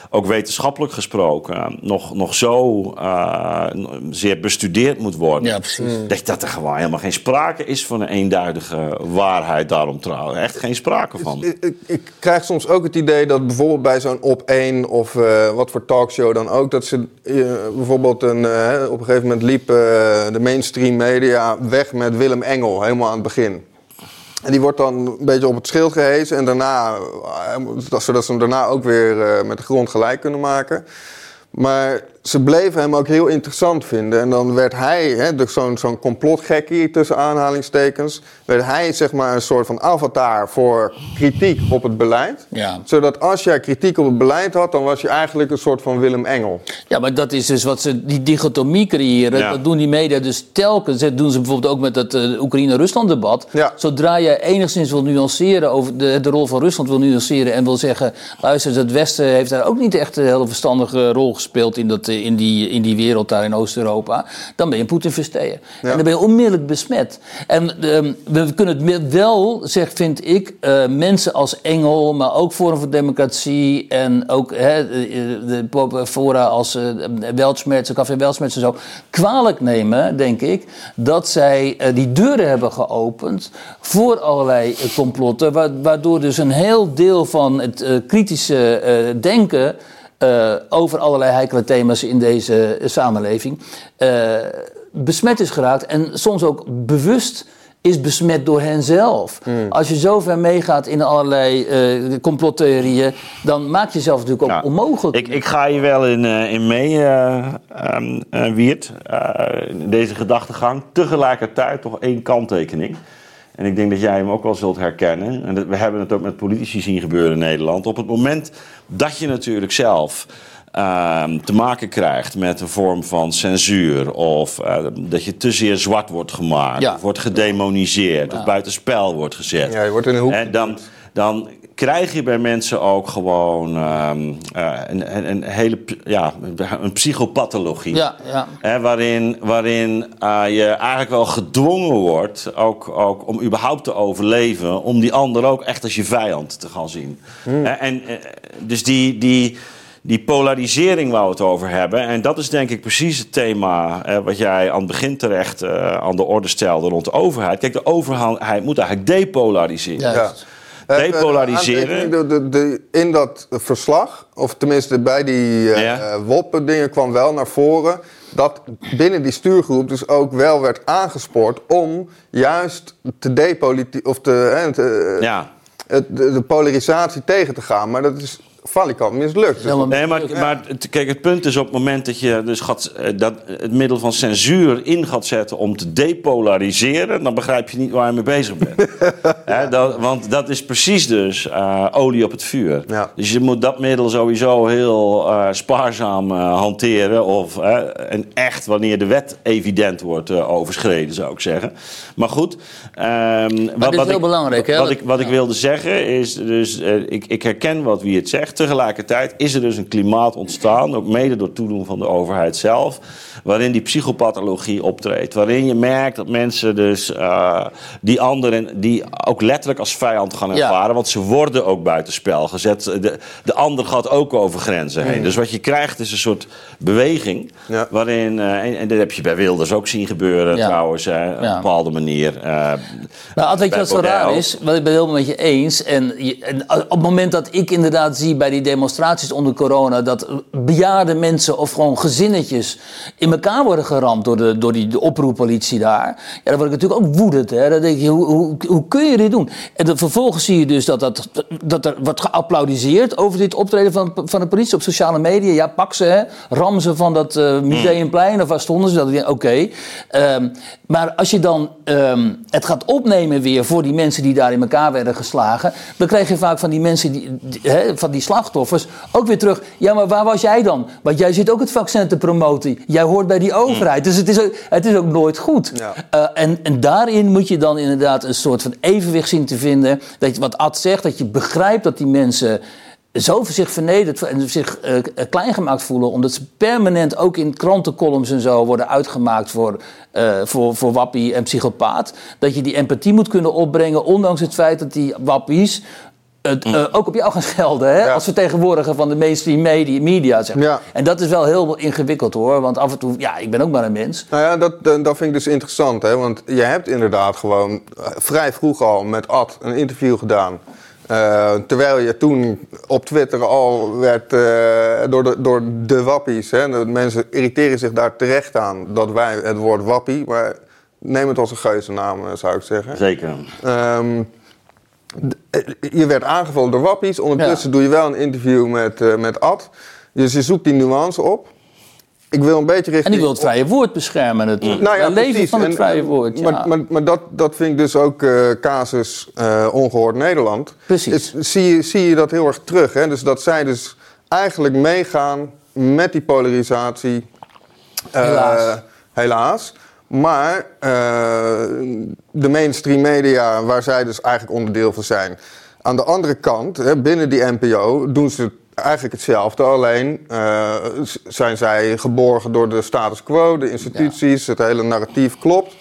ook wetenschappelijk gesproken, nog, nog zo uh, zeer bestudeerd moet worden. Ja, precies. Dat, dat er gewoon helemaal geen sprake is van een eenduidige waarheid daarom trouwens. Echt geen sprake van. Ik, ik, ik, krijg soms ook het idee dat bijvoorbeeld bij zo'n op 1 of uh, wat voor talkshow dan ook, dat ze uh, bijvoorbeeld een, op een gegeven moment liep de mainstream media weg met Willem Engel, helemaal aan het begin. En die wordt dan een beetje op het schild gehezen. En daarna, zodat ze hem daarna ook weer met de grond gelijk kunnen maken. Maar ze bleven hem ook heel interessant vinden. En dan werd hij, hè, dus zo'n zo'n complotgekkie tussen aanhalingstekens, werd hij zeg maar een soort van avatar voor kritiek op het beleid. Ja. Zodat als jij kritiek op het beleid had, dan was je eigenlijk een soort van Willem Engel. Ja, maar dat is dus wat ze, die dichotomie creëren. Ja. Dat doen die media dus telkens. Dat doen ze bijvoorbeeld ook met het uh, Oekraïne-Rusland debat. Ja. Zodra je enigszins wil nuanceren over de, de rol van Rusland wil nuanceren en wil zeggen, luister, het Westen heeft daar ook niet echt een hele verstandige rol gespeeld in dat in die, in die wereld daar in Oost-Europa, dan ben je Poetin versteeën. Ja. En dan ben je onmiddellijk besmet. En uh, we kunnen het wel, zeg, vind ik, uh, mensen als Engel, maar ook Forum voor Democratie en ook hè, de, de fora als uh, Weltschmerz, Café Weltschmerz en zo, kwalijk nemen, denk ik, dat zij die deuren hebben geopend voor allerlei complotten, waardoor dus een heel deel van het kritische denken uh, over allerlei heikele thema's in deze samenleving uh, besmet is geraakt en soms ook bewust is besmet door henzelf. Hmm. Mm. Als je zo ver meegaat in allerlei uh, complottheorieën, dan maak je jezelf natuurlijk ook Nou, onmogelijk. Ik, ik ga je wel in, uh, in mee, uh, um, Wiert, deze gedachtegang. Tegelijkertijd toch één kanttekening. En ik denk dat jij hem ook wel zult herkennen. En dat, we hebben het ook met politici zien gebeuren in Nederland. Op het moment dat je natuurlijk zelf uh, te maken krijgt met een vorm van censuur. Of uh, dat je te zeer zwart wordt gemaakt. Ja. Of wordt gedemoniseerd. Ja. Of buitenspel wordt gezet. Ja, je wordt in een hoek. En dan, dan krijg je bij mensen ook gewoon um, uh, een, een, een, hele ja, een psychopathologie. Ja, ja. Hè, waarin waarin uh, je eigenlijk wel gedwongen wordt, ook, ook om überhaupt te overleven, om die ander ook echt als je vijand te gaan zien. Hmm. Hè, en, uh, dus die. die die polarisering waar we het over hebben. En dat is denk ik precies het thema eh, wat jij aan het begin terecht uh, aan de orde stelde rond de overheid. Kijk, de overheid moet eigenlijk depolariseren. Ja. Depolariseren. De, de, de, in dat verslag, of tenminste bij die uh, Ja. WOP-dingen kwam wel naar voren... dat binnen die stuurgroep dus ook wel werd aangespoord om juist te depolitiseren... of te, hè, te, Ja. het, de, de polarisatie tegen te gaan. Maar dat is valikant mislukt. Dus Nee, maar, maar het- kijk, het punt is op het moment dat je dus gaat, eh, dat, het middel van censuur in gaat zetten om te depolariseren, dan begrijp je niet waar je mee bezig bent. <laughs> Dat, want dat is precies dus eh, olie op het vuur. Ja. Dus je moet dat middel sowieso heel eh, spaarzaam hanteren. Of, en echt wanneer de wet evident wordt eh, overschreden, zou ik zeggen. Maar goed. ehm, dit is heel belangrijk, hè? Wat ik, wat ik wilde zeggen is, dus, ik, ik herken wat wie het zegt. Tegelijkertijd is er dus een klimaat ontstaan, ook mede door toedoen van de overheid zelf, waarin die psychopathologie optreedt. Waarin je merkt dat mensen dus eh, die anderen, die ook letterlijk als vijand gaan Ja. ervaren, want ze worden ook buitenspel gezet. De, de ander gaat ook over grenzen heen. Dus wat je krijgt is een soort beweging, Ja. waarin, eh, en, en dat heb je bij Wilders ook zien gebeuren Ja. trouwens, eh, op een bepaalde manier. eh, Nou, altijd wat zo raar is, wat ik ben het helemaal met je eens. En, je- en op het moment dat ik inderdaad zie bij die demonstraties onder corona... dat bejaarde mensen of gewoon gezinnetjes in elkaar worden geramd door de, door die de oproeppolitie daar... Ja, dan word ik natuurlijk ook woedend. Hè. Dan denk je, hoe, hoe, hoe kun je dit doen? En dan vervolgens zie je dus dat, dat, dat er wordt geapplaudiseerd over dit optreden van, van de politie op sociale media. Ja, pak ze, hè. ram ze van dat eh, museumplein of waar stonden ze? Oké. Ehm, maar als je dan ehm, het gaat opnemen weer voor die mensen die daar in elkaar werden geslagen, dan krijg je vaak van die mensen, die, die- hè, van die slachtoffers, ook weer terug. Ja, maar waar was jij dan? Want jij zit ook het vaccin te promoten. Jij hoort bij die overheid. Dus het is ook, het is ook nooit goed. Ja. Eh, en, en daarin moet je dan inderdaad een soort van evenwicht zien te vinden. Dat je, wat Ad zegt, dat je begrijpt dat die mensen zo voor zich vernederd en zich eh, klein gemaakt voelen. Omdat ze permanent ook in krantencolumns en zo worden uitgemaakt voor, voor, voor wappie en psychopaat. Dat je die empathie moet kunnen opbrengen, ondanks het feit dat die wappies het, eh, ook op jou gaan schelden, hè? Ja. als vertegenwoordiger van de mainstream media. media zeg maar. Ja. En dat is wel heel ingewikkeld hoor, want af en toe, ja, ik ben ook maar een mens. Nou ja, dat, dat vind ik dus interessant. Hè? Want je hebt inderdaad gewoon eh, vrij vroeg al met Ad een interview gedaan. Eh, terwijl je toen op Twitter al werd eh, door, de, door de wappies. Hè? De mensen irriteren zich daar terecht aan dat wij het woord wappie. Maar neem het als een geuzennaam, zou ik zeggen. Zeker. Ehm, eh, je werd aangevallen door wappies. Ondertussen doe je wel een interview met, eh, met Ad. Dus je zoekt die nuance op. Ik wil een beetje richting... En die wil het vrije woord beschermen natuurlijk. Nou ja, het leven precies. van het vrije woord, ja. Maar, maar, maar dat, dat vind ik dus ook eh, casus eh, ongehoord Nederland. Precies. Is- zie, je, zie je dat heel erg terug. Hè? Dus dat zij dus eigenlijk meegaan met die polarisatie. Helaas. helaas. Maar eh, de mainstream media, waar zij dus eigenlijk onderdeel van zijn. Aan de andere kant, hè, binnen die NPO, doen ze eigenlijk hetzelfde. Alleen eh, zijn zij geborgen door de status quo, de instituties, het hele narratief klopt.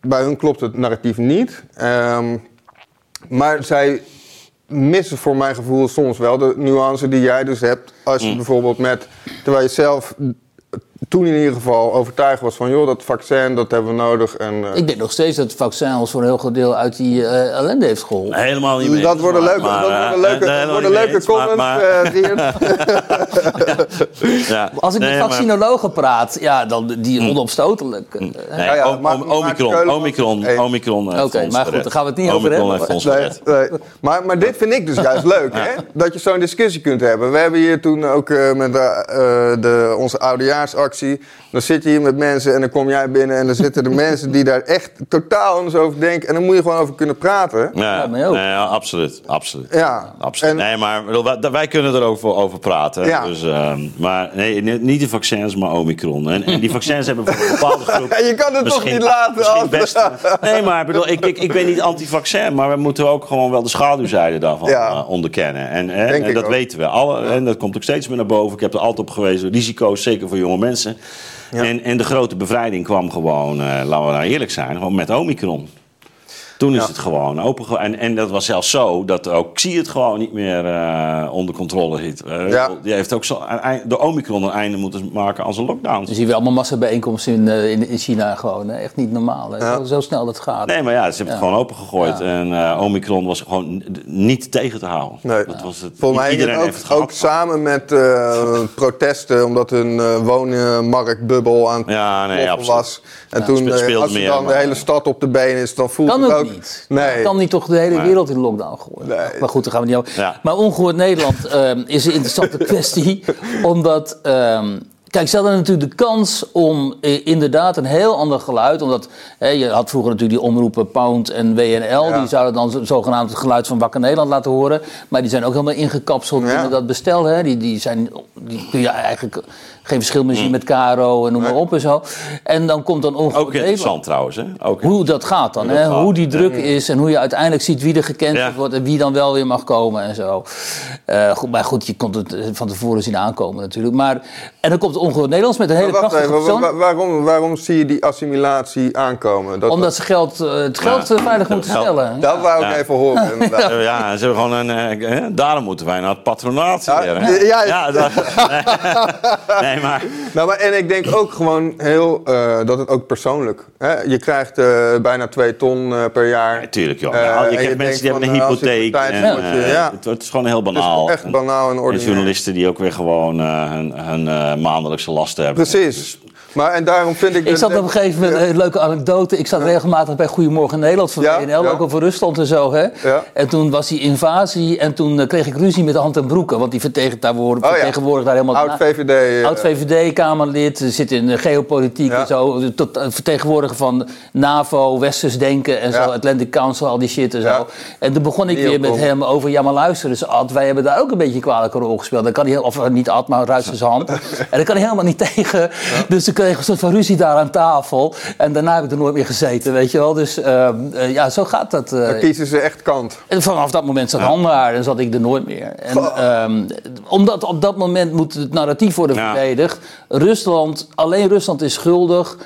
Bij hun klopt het narratief niet. Ehm, maar zij missen voor mijn gevoel soms wel de nuance die jij dus hebt. Als je bijvoorbeeld met, terwijl je zelf toen in ieder geval overtuigd was van... joh, dat vaccin, dat hebben we nodig. En, eh, Ik denk nog steeds dat het vaccin ons voor een heel groot deel uit die eh, ellende heeft geholpen. Helemaal niet dat worden maar- leuke, maar, dat worden leuke, eh, dat helemaal worden leuke eens, comments, maar- eh, <laughs> ja. Als ik Nee, met maar- vaccinologen praat, ja, dan die onomstotelijk. eh, Nee, Ja, ja, om- maar- om- maar Omicron, Omicron, Hey. Omicron Oké, maar goed, daar gaan we het niet over hebben. heeft ons Nee, gered. nee. Maar, maar dit vind ik dus juist <laughs> leuk, hè? Dat je zo'n discussie kunt hebben. We hebben hier toen ook eh, met de, eh, de, Dan zit je hier met mensen en dan kom jij binnen en dan zitten er <laughs> mensen die daar echt totaal anders over denken. En dan moet je gewoon over kunnen praten. Ja, Ja, mij ook. nee, ja, absoluut. absoluut. Ja, Absoluut. en- nee, maar bedoel, wij, wij kunnen er ook over praten. Ja. Dus, ehm, maar nee, ni- niet de vaccins, maar Omicron. En, en die vaccins hebben voor een bepaalde <laughs> groep... Je kan het toch niet laten misschien als- best, Nee, maar bedoel, ik, ik, ik ben niet anti-vaccin, maar we moeten ook gewoon wel de schaduwzijde daarvan Ja. eh, onderkennen. En, en ik dat ook. weten we. Alle, En dat komt ook steeds meer naar boven. Ik heb er altijd op gewezen. Risico's, zeker voor jonge mensen. En, en de grote bevrijding kwam gewoon, eh, laten we nou eerlijk zijn, gewoon met Omicron. Toen is Ja. het gewoon open. En, en dat was zelfs zo dat ook Xi het gewoon niet meer eh, onder controle hield. Eh, Ja. Die heeft ook zo, eind- de Omicron een einde moeten maken aan zijn lockdowns. Dan zien we allemaal massabijeenkomsten in, eh, in, in China gewoon. Hè? Echt niet normaal. Hè? Ja. Zo, zo snel dat gaat. Nee, maar ja, ze hebben het gewoon opengegooid. En eh, Omicron was gewoon niet tegen te houden. Nee. Dat was het. Volgens mij Iedereen ook, heeft het ook samen met eh, <laughs> protesten, omdat hun eh, woonmarktbubbel aan het Ja, nee, was. En Ja, toen, eh, als meer, dan de maar- hele stad op de been is, dan voelt het ook... niet. Nee. Kan niet toch de hele wereld in lockdown gooien. Nee. Maar goed, daar gaan we niet over. Ja. Maar ongehoord Nederland ehm, is een interessante <laughs> kwestie. Omdat, ehm, kijk, ze hadden natuurlijk de kans om eh, inderdaad een heel ander geluid. Omdat hè, je had vroeger natuurlijk die omroepen Pound en WNL. Ja. Die zouden dan zo- zogenaamd het geluid van Wakker Nederland laten horen. Maar die zijn ook helemaal ingekapseld Ja. binnen dat bestel. Hè. Die, die, zijn, die kun je eigenlijk geen verschil meer zien met Caro en noem maar op en zo. En dan komt dan ongehoord Ook interessant trouwens. Hè? Ook Hoe dat gaat dan, Hoe dat hè? gaat. hoe die druk is en hoe je uiteindelijk ziet wie er gekend Ja. wordt en wie dan wel weer mag komen en zo. Eh, goed, maar goed, je kon het eh, van tevoren zien aankomen natuurlijk. Maar, en dan komt Ongehoord Nederlands met een hele Maar wacht krachtige even, persoon. waarom, waarom zie je die assimilatie aankomen? Dat, Omdat ze geld, eh, het geld Ja. veilig moeten Geld. stellen. dat wou ik Ja. even horen. inderdaad. <laughs> Ja, ze hebben gewoon een. eh, hè, daarom moeten wij naar het patronaat Ja, weer. hè? ja, ja, dat, <laughs> nee, maar. Nou, maar, en ik denk ook gewoon heel eh, dat het ook persoonlijk. Hè? Je krijgt eh, bijna twee ton eh, per jaar. Joh. Ja, je krijgt je mensen denkt die hebben een je hypotheek. En, ja. het, het is gewoon heel Het banaal. is echt banaal en En ordinair. journalisten die ook weer gewoon hun, hun maandelijkse lasten hebben. Precies. Maar en daarom vind ik... Ik dat- zat op een gegeven moment, een leuke anekdote. Ik zat regelmatig bij Goedemorgen Nederland van Ja, ja. ook over Rusland en zo. Hè? En toen was die invasie en toen eh, kreeg ik ruzie met Hand en Broeken. Want die vertegenwoordigt Oh daar helemaal... Oud VVD. eh, Oud VVD-Kamerlid, zit in de geopolitiek en zo. Tot, eh, vertegenwoordiger van NAVO, Westers Denken en zo. Atlantic Council, al die shit en zo. En toen begon ik weer met hem over... Ja, maar luister eens, Ad, wij hebben daar ook een beetje een kwalijke rol gespeeld. Dan kan hij, of eh, niet Ad, maar Ruitsers hand. <laughs> en daar kan hij helemaal niet <laughs> tegen. Dus kreeg ik een soort van ruzie daar aan tafel. En daarna heb ik er nooit meer gezeten, weet je wel. Dus ehm, eh, ja, zo gaat dat. eh. Dan kiezen ze echt kant. En vanaf dat moment zat Han daar en zat ik er nooit meer. En, ehm, omdat op dat moment moet het narratief worden Ja. verdedigd. Rusland, alleen Rusland is schuldig.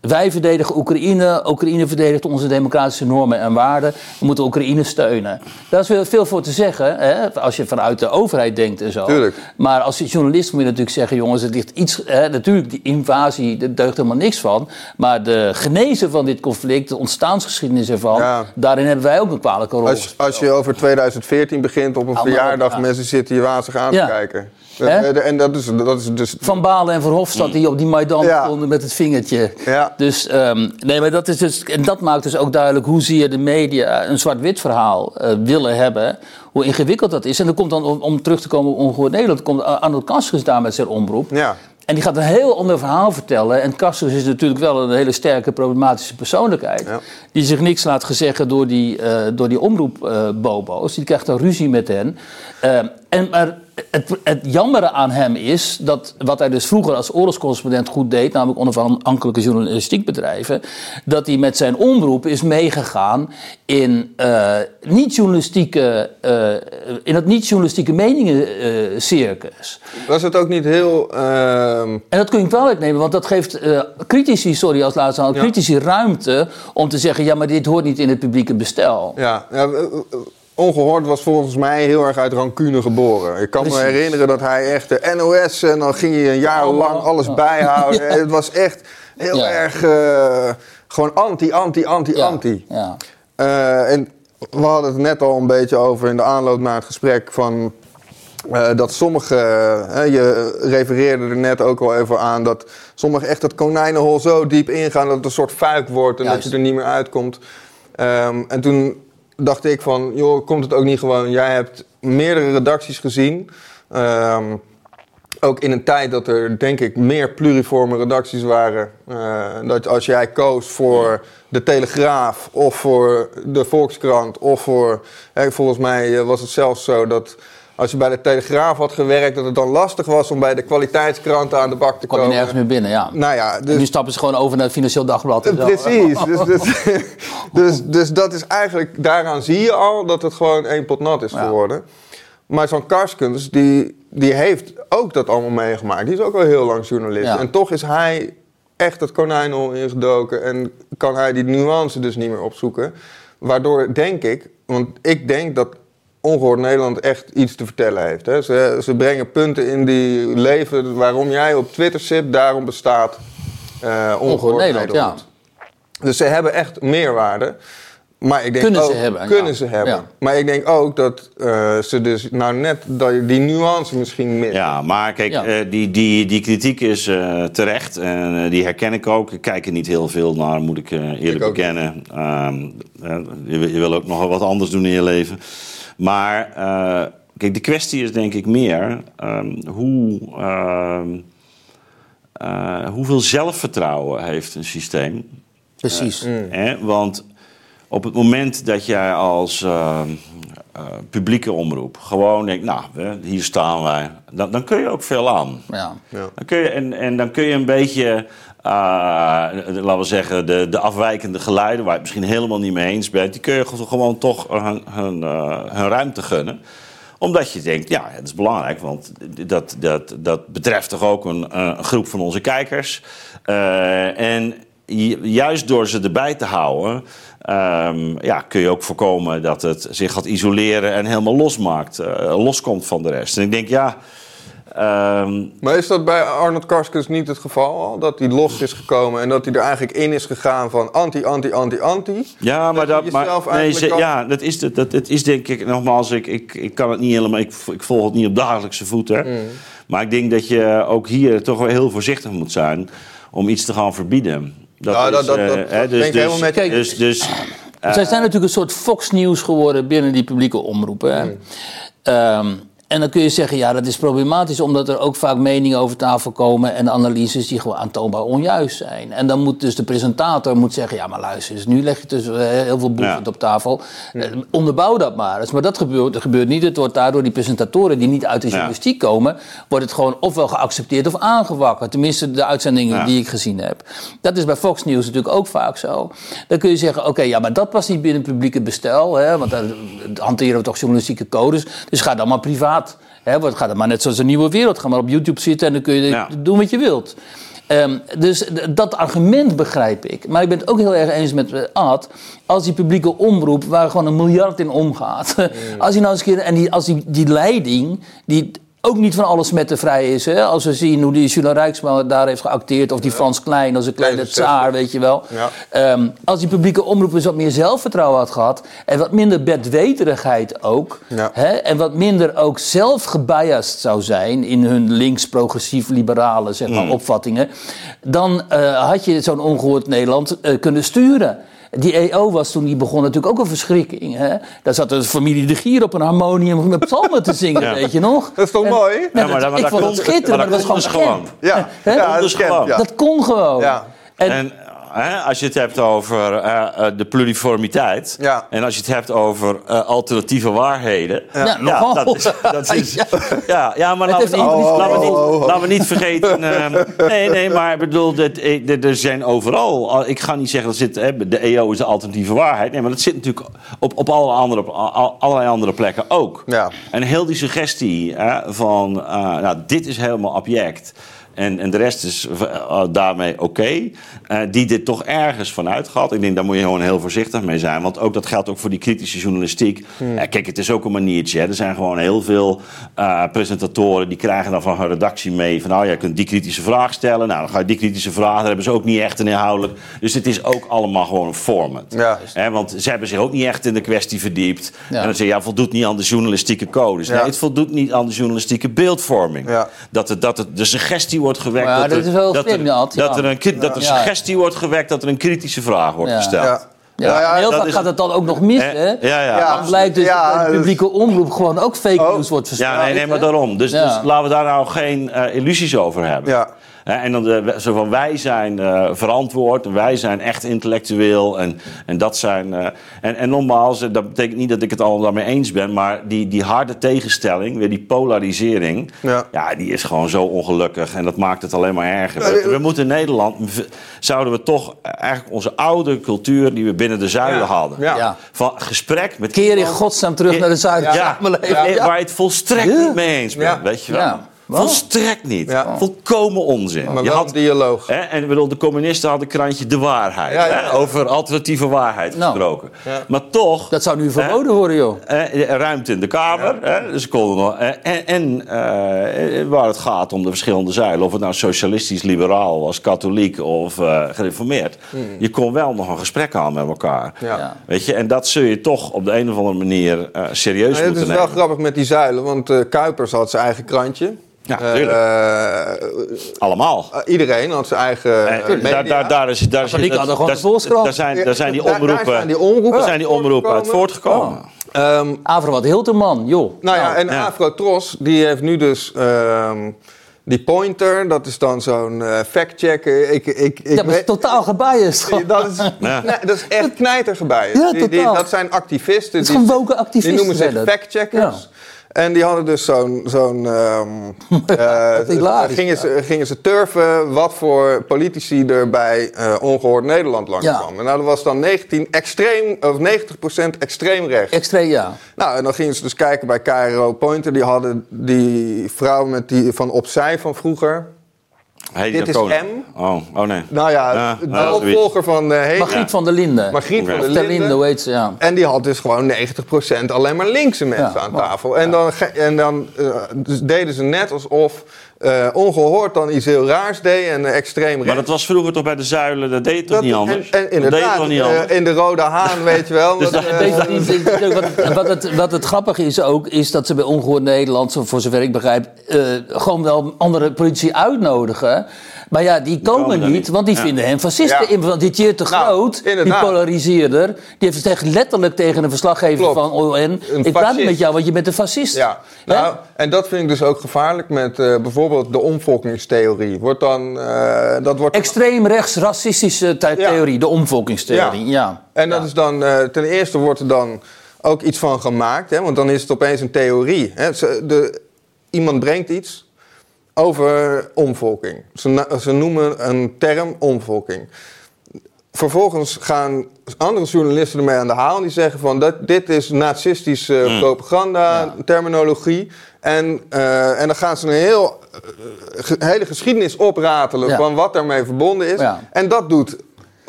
Wij verdedigen Oekraïne, Oekraïne verdedigt onze democratische normen en waarden. We moeten Oekraïne steunen. Daar is veel, veel voor te zeggen, hè, als je vanuit de overheid denkt en zo. Tuurlijk. Maar als journalist moet je natuurlijk zeggen, jongens, het ligt iets. Hè, natuurlijk, die invasie, daar deugt helemaal niks van. Maar de genezen van dit conflict, de ontstaansgeschiedenis ervan, Ja. daarin hebben wij ook een kwalijke rol. Als, als je over 2014 begint op een verjaardag, op, ja. mensen zitten je wazig aan Ja. te kijken. Hè? En dat is, dat is dus... Van Balen en Verhofstadt die op die Maidan Ja. stonden met het vingertje. Ja. Dus, ehm, nee, maar dat is dus, en dat maakt dus ook duidelijk hoezeer de media een zwart-wit verhaal eh, willen hebben. Hoe ingewikkeld dat is. En dan komt dan, om, om terug te komen op Ongehoord Nederland, komt Arnold Kaskus daar met zijn omroep. Ja. En die gaat een heel ander verhaal vertellen. En Kastus is natuurlijk wel een hele sterke, problematische persoonlijkheid. Ja. Die zich niks laat gezeggen door die, eh door die omroep-bobo's. die krijgt dan ruzie met hen. Eh, en, maar het, het jammere aan hem is dat wat hij dus vroeger als oorlogscorrespondent goed deed, namelijk onafhankelijke journalistiek bedrijven, dat hij met zijn omroep is meegegaan in, eh, niet-journalistieke, eh, in het niet-journalistieke meningen-circus. Was het ook niet heel... ehm, En dat kun je kwalijk nemen, want dat geeft eh, critici, sorry als laatste aan, Ja. critici ruimte om te zeggen: ja, maar dit hoort niet in het publieke bestel. Ja, ja, eh, eh, Ongehoord was volgens mij heel erg uit rancune geboren. Ik kan me herinneren dat hij echt de NOS en dan ging hij een jaar lang alles bijhouden. Ja. Het was echt heel Ja. erg eh, gewoon anti, anti, anti, Ja, anti. Ja. Eh, en we hadden het net al een beetje over in de aanloop naar het gesprek van eh, dat sommige, je refereerde er net ook al even aan, dat sommige echt het konijnenhol zo diep ingaan dat het een soort fuik wordt en Juist. dat je er niet meer uitkomt. Ehm, en toen dacht ik van, joh, komt het ook niet gewoon, jij hebt meerdere redacties gezien. Ehm, ook in een tijd dat er, denk ik, meer pluriforme redacties waren. eh, dat als jij koos voor de Telegraaf of voor de Volkskrant of voor... Volgens mij eh, was het zelfs zo dat als je bij de Telegraaf had gewerkt... dat het dan lastig was om bij de kwaliteitskranten aan de bak te Kwam je komen. nergens meer binnen, ja. Nou ja, En nu dus... stappen ze gewoon over naar het Financieel Dagblad. en zo. Precies. <laughs> Dus, dus, <laughs> dus, dus dat is eigenlijk, daaraan zie je al dat het gewoon één pot nat is Ja. geworden. Maar zo'n Karskens, die, die heeft ook dat allemaal meegemaakt. Die is ook al heel lang journalist. Ja. En toch is hij echt het konijnenhol ingedoken. En kan hij die nuance dus niet meer opzoeken. Waardoor denk ik, want ik denk dat Ongehoord Nederland echt iets te vertellen heeft. Hè. Ze, ze brengen punten in die leven waarom jij op Twitter zit, daarom bestaat eh Ongehoord, Ongehoord Nederland, Nederland. Dus ze hebben echt meerwaarde. Maar ik denk Kunnen ze ook, hebben, Kunnen ja. ze hebben. Ja. Maar ik denk ook dat eh, ze dus nou net die nuance misschien missen. Ja, maar kijk, Ja. eh, die, die, die kritiek is eh, terecht en die herken ik ook. Ik kijk er niet heel veel naar, moet ik eerlijk Ik bekennen. Ehm, eh, je, wil- je wil ook nog wel wat anders doen in je leven. Maar eh, kijk, de kwestie is denk ik meer ehm, hoe, ehm, eh, hoeveel zelfvertrouwen heeft een systeem. Precies. Hè? Want op het moment dat jij als eh, eh, publieke omroep gewoon denkt, nou, hier staan wij, dan, dan kun je ook veel aan. Ja. Dan kun je, en, en dan kun je een beetje, eh, laten we zeggen, de, de afwijkende geluiden, waar je het misschien helemaal niet mee eens bent, die kun je gewoon toch eh, hun ruimte gunnen omdat je denkt, ja, het is belangrijk, want dat, dat, dat betreft toch ook een, eh, een groep van onze kijkers. Eh, en ju- juist door ze erbij te houden, ehm, ja, kun je ook voorkomen dat het zich gaat isoleren en helemaal losmaakt, eh, loskomt van de rest. En ik denk, ja. Ehm, Maar is dat bij Arnold Karskens niet het geval al? Dat hij los is gekomen en dat hij er eigenlijk in is gegaan van anti, anti, anti, anti? Ja, maar dat, maar, nee, eigenlijk ze- kan- ja, dat is, dat, dat, dat is denk ik, nogmaals, ik, ik, ik kan het niet helemaal, ik, ik volg het niet op dagelijkse voeten. Mm. Maar ik denk dat je ook hier toch wel heel voorzichtig moet zijn om iets te gaan verbieden. Dat Ja, is, dat- dat- eh, dat- hè, dat dus, ben ik dus, helemaal met eens. dus, dus, Zij zijn natuurlijk een soort Fox News geworden binnen die publieke omroepen. hè. Ehm, en dan kun je zeggen, ja, dat is problematisch, omdat er ook vaak meningen over tafel komen en analyses die gewoon aantoonbaar onjuist zijn. En dan moet dus de presentator moet zeggen, ja, maar luister eens, nu leg je dus eh, heel veel Ja. op tafel. Eh, onderbouw dat maar eens. Maar dat gebeurt, dat gebeurt niet. Het wordt daardoor die presentatoren die niet uit de Ja. journalistiek komen, wordt het gewoon ofwel geaccepteerd of aangewakkerd. Tenminste, de uitzendingen die ik gezien heb. Dat is bij Fox News natuurlijk ook vaak zo. Dan kun je zeggen, oké, ja, maar dat past niet binnen het publieke bestel. Hè, want daar hanteren we toch journalistieke codes. Dus ga dan maar privaat. Hè, want ga dan maar net zoals een nieuwe wereld. Ga maar op YouTube zitten en dan kun je Ja. doen wat je wilt. Ehm, dus dat argument begrijp ik. Maar ik ben het ook heel erg eens met eh, Ad. Als die publieke omroep, waar gewoon een miljard in omgaat. <laughs> Als die nou eens een keer. En die, als die, die leiding. die ook niet van alles met te vrij is. Hè? Als we zien hoe die Jules Rijksma daar heeft geacteerd. of die Frans Klein als een kleine tsaar, weet je wel. Ja. Ehm, als die publieke omroep eens wat meer zelfvertrouwen had gehad. en wat minder bedweterigheid ook. Ja. Hè, en wat minder ook zelf gebiased zou zijn. in hun links-progressief-liberale zeg maar, opvattingen. dan eh, had je zo'n ongehoord Nederland eh, kunnen sturen. Die EO was toen die begon natuurlijk ook een verschrikking. Hè? Daar zat de familie De Gier op een harmonium met psalmen te zingen, <laughs> weet je nog? Dat is toch En- mooi? Nee, Ja, maar dat- maar ik dat vond het kon- schitterend, maar maar dat was kon gewoon dus. Ja, ja, dat. Dat kon gewoon. Ja. En, En hè, als je het hebt over eh, eh, de pluriformiteit. Ja. En als je het hebt over eh, alternatieve waarheden. Ja, nogal. dat is, dat <laughs> is, Ja. ja. Ja, maar laten we, niet, laten, we niet, Oh, oh, oh. laten we niet vergeten. ehm, nee, nee, maar ik bedoel, dit, er zijn overal. al- Ik ga niet zeggen dat zit, hè, de EO is de alternatieve waarheid. Nee, maar dat zit natuurlijk op, op alle andere, al- allerlei andere plekken ook. Ja. En heel die suggestie hè, van, eh, nou, dit is helemaal abject. En, en de rest is eh, daarmee oké. eh, die dit toch ergens vanuit gaat. Ik denk, daar moet je gewoon heel voorzichtig mee zijn. Want ook dat geldt ook voor die kritische journalistiek. Hmm. Eh, kijk, het is ook een maniertje. Hè. Er zijn gewoon heel veel presentatoren... die krijgen dan van hun redactie mee... van nou, jij kunt die kritische vraag stellen. Nou, dan ga je die kritische vraag... daar hebben ze ook niet echt een inhoudelijk. Dus het is ook allemaal gewoon een format. Ja. Hè, want ze hebben zich ook niet echt in de kwestie verdiept. Ja. En dan zeg je, ja, voldoet niet aan de journalistieke codes. Ja. Nee, het voldoet niet aan de journalistieke beeldvorming. Ja. Dat, het, dat het de suggestie wordt gewekt... Maar ja, dat, dat er, is wel dat, slim, er, ja. dat er een, dat er suggestie wordt gewekt... dat er een kritische vraag wordt Ja. gesteld. Ja. Ja, heel dat vaak gaat het dan ook nog mis, Eh, hè? ja, ja. Ja. Dan blijkt dus Ja, dat bij de dus- publieke omroep gewoon ook fake Oh. news wordt verspreid. Ja, nee, nee, maar daarom. Dus, Ja. dus laten we daar nou geen eh, illusies over hebben. Ja. En dan de, zo van wij zijn eh, verantwoord en wij zijn echt intellectueel. En, en dat zijn. eh, en, en nogmaals, eh, dat betekent niet dat ik het allemaal daarmee eens ben. Maar die, die harde tegenstelling, weer die polarisering. Ja. Ja. die is gewoon zo ongelukkig. En dat maakt het alleen maar erger. We, eh, we moeten in Nederland. Zouden we toch eigenlijk onze oude cultuur die we binnen de zuilen Ja. hadden. Ja. Van gesprek met Keer in godsnaam terug naar de zuidelijke ja, eh, waar je het volstrekt Ja. niet mee eens bent, Ja. weet je wel. Volstrekt niet. Ja. Volkomen onzin. Maar je had, een dialoog. hè, en bedoel, de communisten hadden krantje De Waarheid. Ja, ja. Hè, over alternatieve waarheid Nou. gesproken. Maar toch... Dat zou nu verboden worden, joh. ruimte in de Kamer. Hè, dus konden nog, en en eh, waar het gaat om de verschillende zuilen. Of het nou socialistisch, liberaal was, katholiek of eh, gereformeerd. Je kon wel nog een gesprek aan met elkaar. Hmm. Weet je, en dat zul je toch op de een of andere manier eh, serieus het moeten is nemen. wel grappig met die zuilen, want Kuipers had zijn eigen krantje. Ja, Eh, eh, Allemaal. iedereen had zijn eigen Eh, eh, daar, daar, daar, is, daar, is, hadden gewoon daar- zijn, daar zijn die Daar- daar omroepen, zijn die omroepen zijn die omroepen uit voortgekomen. Ehm, Avro wat Hilterman, joh. nou ja, en ja. Afrotros, die heeft nu dus ehm, die pointer. Dat is dan zo'n eh fact-checker. Ik, ik, ik, dat is totaal gebiased. gewoon. dat, is, <laughs> Ja. nee, dat is echt knijtergebijen. Ja, die, dat zijn activisten. Het is die- gewoon woke activisten Die noemen zich dat. fact-checkers. En die hadden dus zo'n... zo'n ehm, <laughs> eh, gingen, ze, gingen ze turven wat voor politici er bij eh, Ongehoord Nederland langskwamen. Nou, dat was dan 19 extreem, of 90% extreem rechts. Extreem, ja. Nou, en dan gingen ze dus kijken bij KRO Pointer. Die hadden die vrouw met die van opzij van vroeger. Heidi Dit de is Koning. M. Oh, oh nee. Nou ja, Ja, de ja, opvolger van uh, Hedy. Margriet van der Linden. Margriet van der Linden. Hoe heet ze, ja. En die had dus gewoon 90% alleen maar linkse mensen Ja, aan tafel. En dan, en dan eh, dus deden ze net alsof eh, ongehoord dan iets heel raars deed en eh, extreem rechts. Maar dat was vroeger toch bij de zuilen, dat deed het toch Dat- niet en- anders? En, dat deed het inderdaad, toch niet eh, anders? in de Rode Haan, weet je wel. <laughs> Dus dat, dat- Bovendien, wat, wat, het, wat het grappige is ook, is dat ze bij Ongehoord Nederland, zo- voor zover ik begrijp, eh, gewoon wel andere politici uitnodigen. Maar ja, die komen, komen niet, niet. want die Ja. vinden hem fascisten. Ja. in. Want die te Nou, Groot, die polariseerder, die heeft het echt letterlijk tegen een verslaggever Klopt. van ON. Een Ik praat niet met jou, want je bent een fascist. Ja, nou, en dat vind ik dus ook gevaarlijk met eh, bijvoorbeeld de omvolkingstheorie. Wordt dan, eh, dat wordt Extreem rechts racistische theorie, de omvolkingstheorie. Ja. En dat Ja. is dan, eh, ten eerste wordt er dan ook iets van gemaakt, hè, want dan is het opeens een theorie. Hè. De, iemand brengt iets over omvolking. Ze, ze noemen een term omvolking. vervolgens gaan andere journalisten ermee aan de haal. Die zeggen van dat, dit is nazistische Mm. propaganda, terminologie. En, eh, en dan gaan ze een heel, eh, ge- hele geschiedenis opratelen Ja. van wat daarmee verbonden is. Ja. En dat doet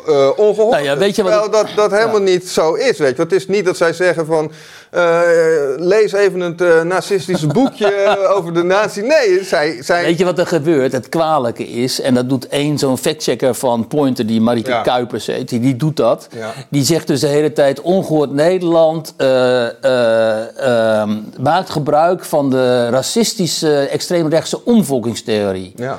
eh ongehoord. Nou ja, weet je wat Terwijl dat, dat helemaal niet zo is. Weet je. Het is niet dat zij zeggen van... eh, lees even het eh, nazistische <laughs> boekje over de nazi. Nee, zij... zij Weet je wat er gebeurt? Het kwalijke is, en dat doet één zo'n factchecker van Pointer, die Marieke Ja. Kuipers heet, die, die doet dat. Ja. Die zegt dus de hele tijd: ongehoord Nederland eh, eh, ehm, maakt gebruik van de racistische extreemrechtse omvolkingstheorie. ja,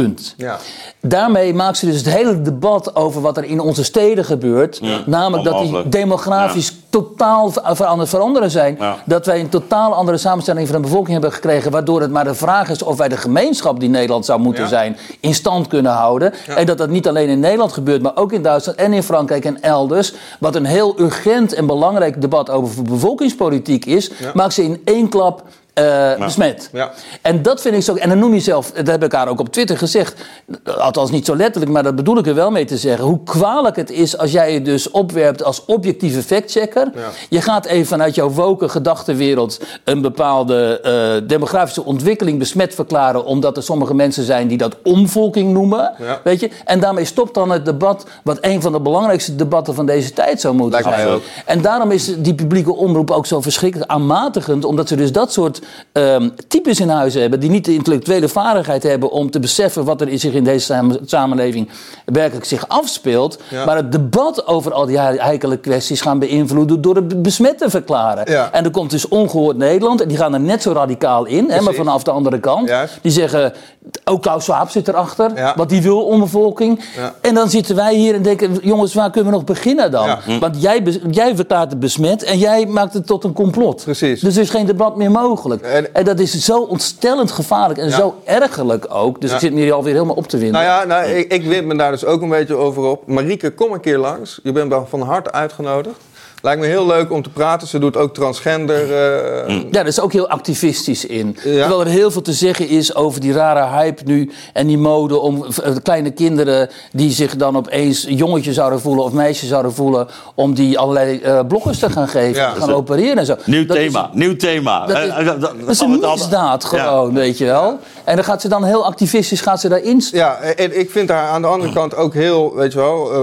Punt. ja. Daarmee maakt ze dus het hele debat over wat er in onze steden gebeurt. namelijk dat die demografisch totaal ver- ver- aan het veranderen zijn. Ja. Dat wij een totaal andere samenstelling van de bevolking hebben gekregen. Waardoor het maar de vraag is of wij de gemeenschap die Nederland zou moeten Ja. zijn. in stand kunnen houden. En dat dat niet alleen in Nederland gebeurt, maar ook in Duitsland en in Frankrijk en elders. Wat een heel urgent en belangrijk debat over bevolkingspolitiek is. maakt ze in één klap. Eh, besmet. Ja. En dat vind ik zo. En dan noem je zelf, dat heb ik haar ook op Twitter gezegd. Althans niet zo letterlijk, maar dat bedoel ik er wel mee te zeggen. Hoe kwalijk het is als jij je dus opwerpt als objectieve factchecker. Ja. Je gaat even vanuit jouw woke gedachtenwereld een bepaalde eh, demografische ontwikkeling besmet verklaren. Omdat er sommige mensen zijn die dat omvolking noemen. Ja. Weet je? En daarmee stopt dan het debat, wat een van de belangrijkste debatten van deze tijd zou moeten Lijkt zijn. En daarom is die publieke omroep ook zo verschrikkelijk aanmatigend, omdat ze dus dat soort ehm, types in huis hebben, die niet de intellectuele vaardigheid hebben om te beseffen wat er zich in deze samen- samenleving werkelijk zich afspeelt, Ja. maar het debat over al die heikele kwesties gaan beïnvloeden door het besmet te verklaren. Ja. En er komt dus ongehoord Nederland, en die gaan er net zo radicaal in, hè, maar vanaf de andere kant. Juist. Die zeggen, ook Klaus Schwab zit erachter, Ja. want die wil ombevolking. Ja. En dan zitten wij hier en denken, jongens, waar kunnen we nog beginnen dan? Want jij, jij verklaart het besmet en jij maakt het tot een complot. Precies. Dus er is geen debat meer mogelijk. En- En, dat is zo ontstellend gevaarlijk en Ja. zo ergerlijk ook. Dus Ja. ik zit me hier alweer helemaal op te winden. Nou ja, nou, ik, ik wind me daar dus ook een beetje over op. Marieke, kom een keer langs. Je bent wel van harte uitgenodigd. Lijkt me heel leuk om te praten. Ze doet ook transgender. eh, Ja, daar is ook heel activistisch in. Ja. Terwijl er heel veel te zeggen is over die rare hype nu en die mode om eh, kleine kinderen die zich dan opeens jongetje zouden voelen of meisje zouden voelen, om die allerlei eh bloggers te gaan geven, Ja. te gaan opereren en zo. Nieuw Dat is- thema, nieuw thema. Dat is, dat- een misdaad Ja. gewoon, weet je wel. En dan gaat ze dan heel activistisch gaat ze daarin staan. Ja, en ik vind haar aan de andere kant ook heel, weet je wel. eh,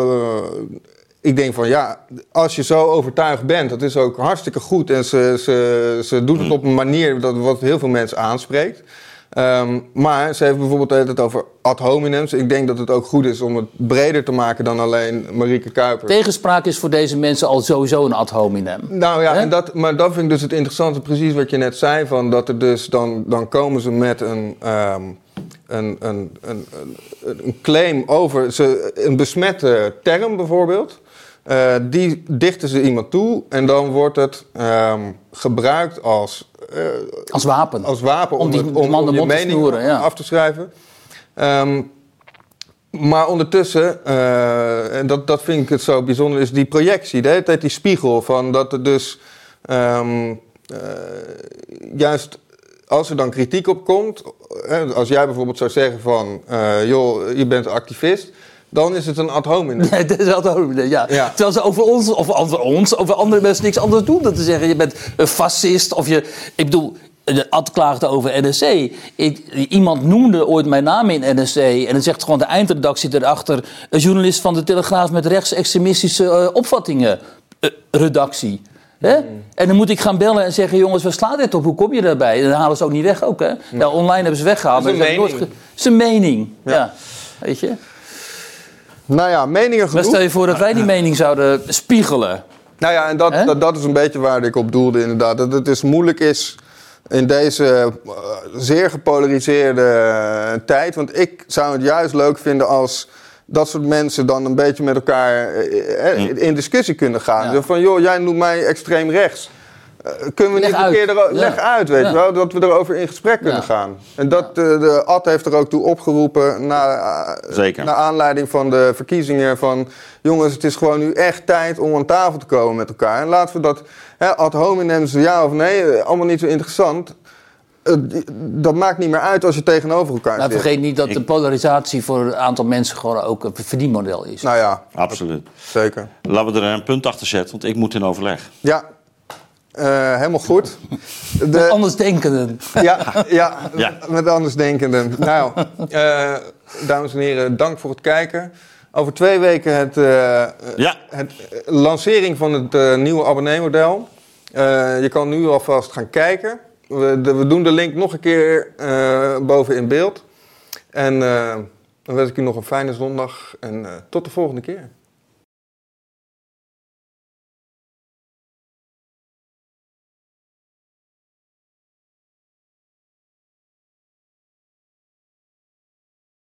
ik denk van ja, als je zo overtuigd bent, dat is ook hartstikke goed. En ze, ze, ze doet het op een manier dat wat heel veel mensen aanspreekt. Ehm, maar ze heeft bijvoorbeeld tijd over ad hominems. Ik denk dat het ook goed is om het breder te maken dan alleen Marieke Kuiper. Tegenspraak is voor deze mensen al sowieso een ad hominem. Nou ja, en dat, maar dat vind ik dus het interessante, precies wat je net zei, van dat er dus dan, dan komen ze met een, ehm, een, een, een, een, een claim over ze, een besmette term bijvoorbeeld. Eh, die dichten ze iemand toe en dan wordt het ehm, gebruikt als, eh, Als wapen. als wapen om, Om die het- om, om je mening snoeren, ja. af te schrijven. Ehm, maar ondertussen, eh, en dat, dat vind ik het zo bijzonder, is die projectie, de hele tijd die spiegel van dat er dus ehm, eh, juist als er dan kritiek op komt, als jij bijvoorbeeld zou zeggen van, joh, je bent activist, dan is het een ad hominem. <laughs> Nee, dat is ad hominem, ja. Ja. Terwijl ze over ons, of over ons, over andere mensen niks anders doen dan te zeggen... je bent een fascist of je... Ik bedoel, de ad klaagde over NSC. Ik, iemand noemde ooit mijn naam in NSC... en dan zegt gewoon de eindredactie erachter... een journalist van de Telegraaf met rechtsextremistische eh, opvattingen. Eh, redactie. Hè? En dan moet ik gaan bellen en zeggen: jongens, waar slaat dit op? Hoe kom je daarbij? En dan halen ze ook niet weg, ook hè? Ja, online hebben ze weggehaald. Dat is een mening. nooit ge- Het is een mening. Ja. Weet je? Nou ja, meningen Maar genoeg. stel je voor dat wij die mening zouden spiegelen. Nou ja, en dat, Hè? dat, dat is een beetje waar ik op doelde inderdaad. Dat het dus moeilijk is in deze eh, zeer gepolariseerde eh, tijd. Want ik zou het juist leuk vinden als dat soort mensen dan een beetje met elkaar eh, eh, in discussie kunnen gaan. Ja. Van, joh, jij noemt mij extreem rechts. Eh, kunnen we Leg niet een uit. keer ero- Ja. leg uit, weet Ja. je wel, dat we erover in gesprek kunnen gaan. En dat, eh, de Ad heeft er ook toe opgeroepen, na, eh, Zeker. naar aanleiding van de verkiezingen, van jongens, het is gewoon nu echt tijd om aan tafel te komen met elkaar. En laten we dat, hè, ad hominems, ja of nee, allemaal niet zo interessant. dat maakt niet meer uit als je tegenover elkaar Nou, zit. vergeet niet dat de polarisatie voor een aantal mensen gewoon ook een verdienmodel is. Nou ja, Absoluut. zeker. Laten we er een punt achter zetten, want ik moet in overleg. Ja, eh, helemaal goed. De, Andersdenkenden. ja, ja, Ja. met andersdenkenden. Nou, eh, dames en heren, dank voor het kijken. Over twee weken het, eh, Ja, het lancering van het eh, nieuwe abonneemodel. Eh, je kan nu alvast gaan kijken. We, de- we doen de link nog een keer eh, boven in beeld. En eh, dan wens ik u nog een fijne zondag en eh, tot de volgende keer.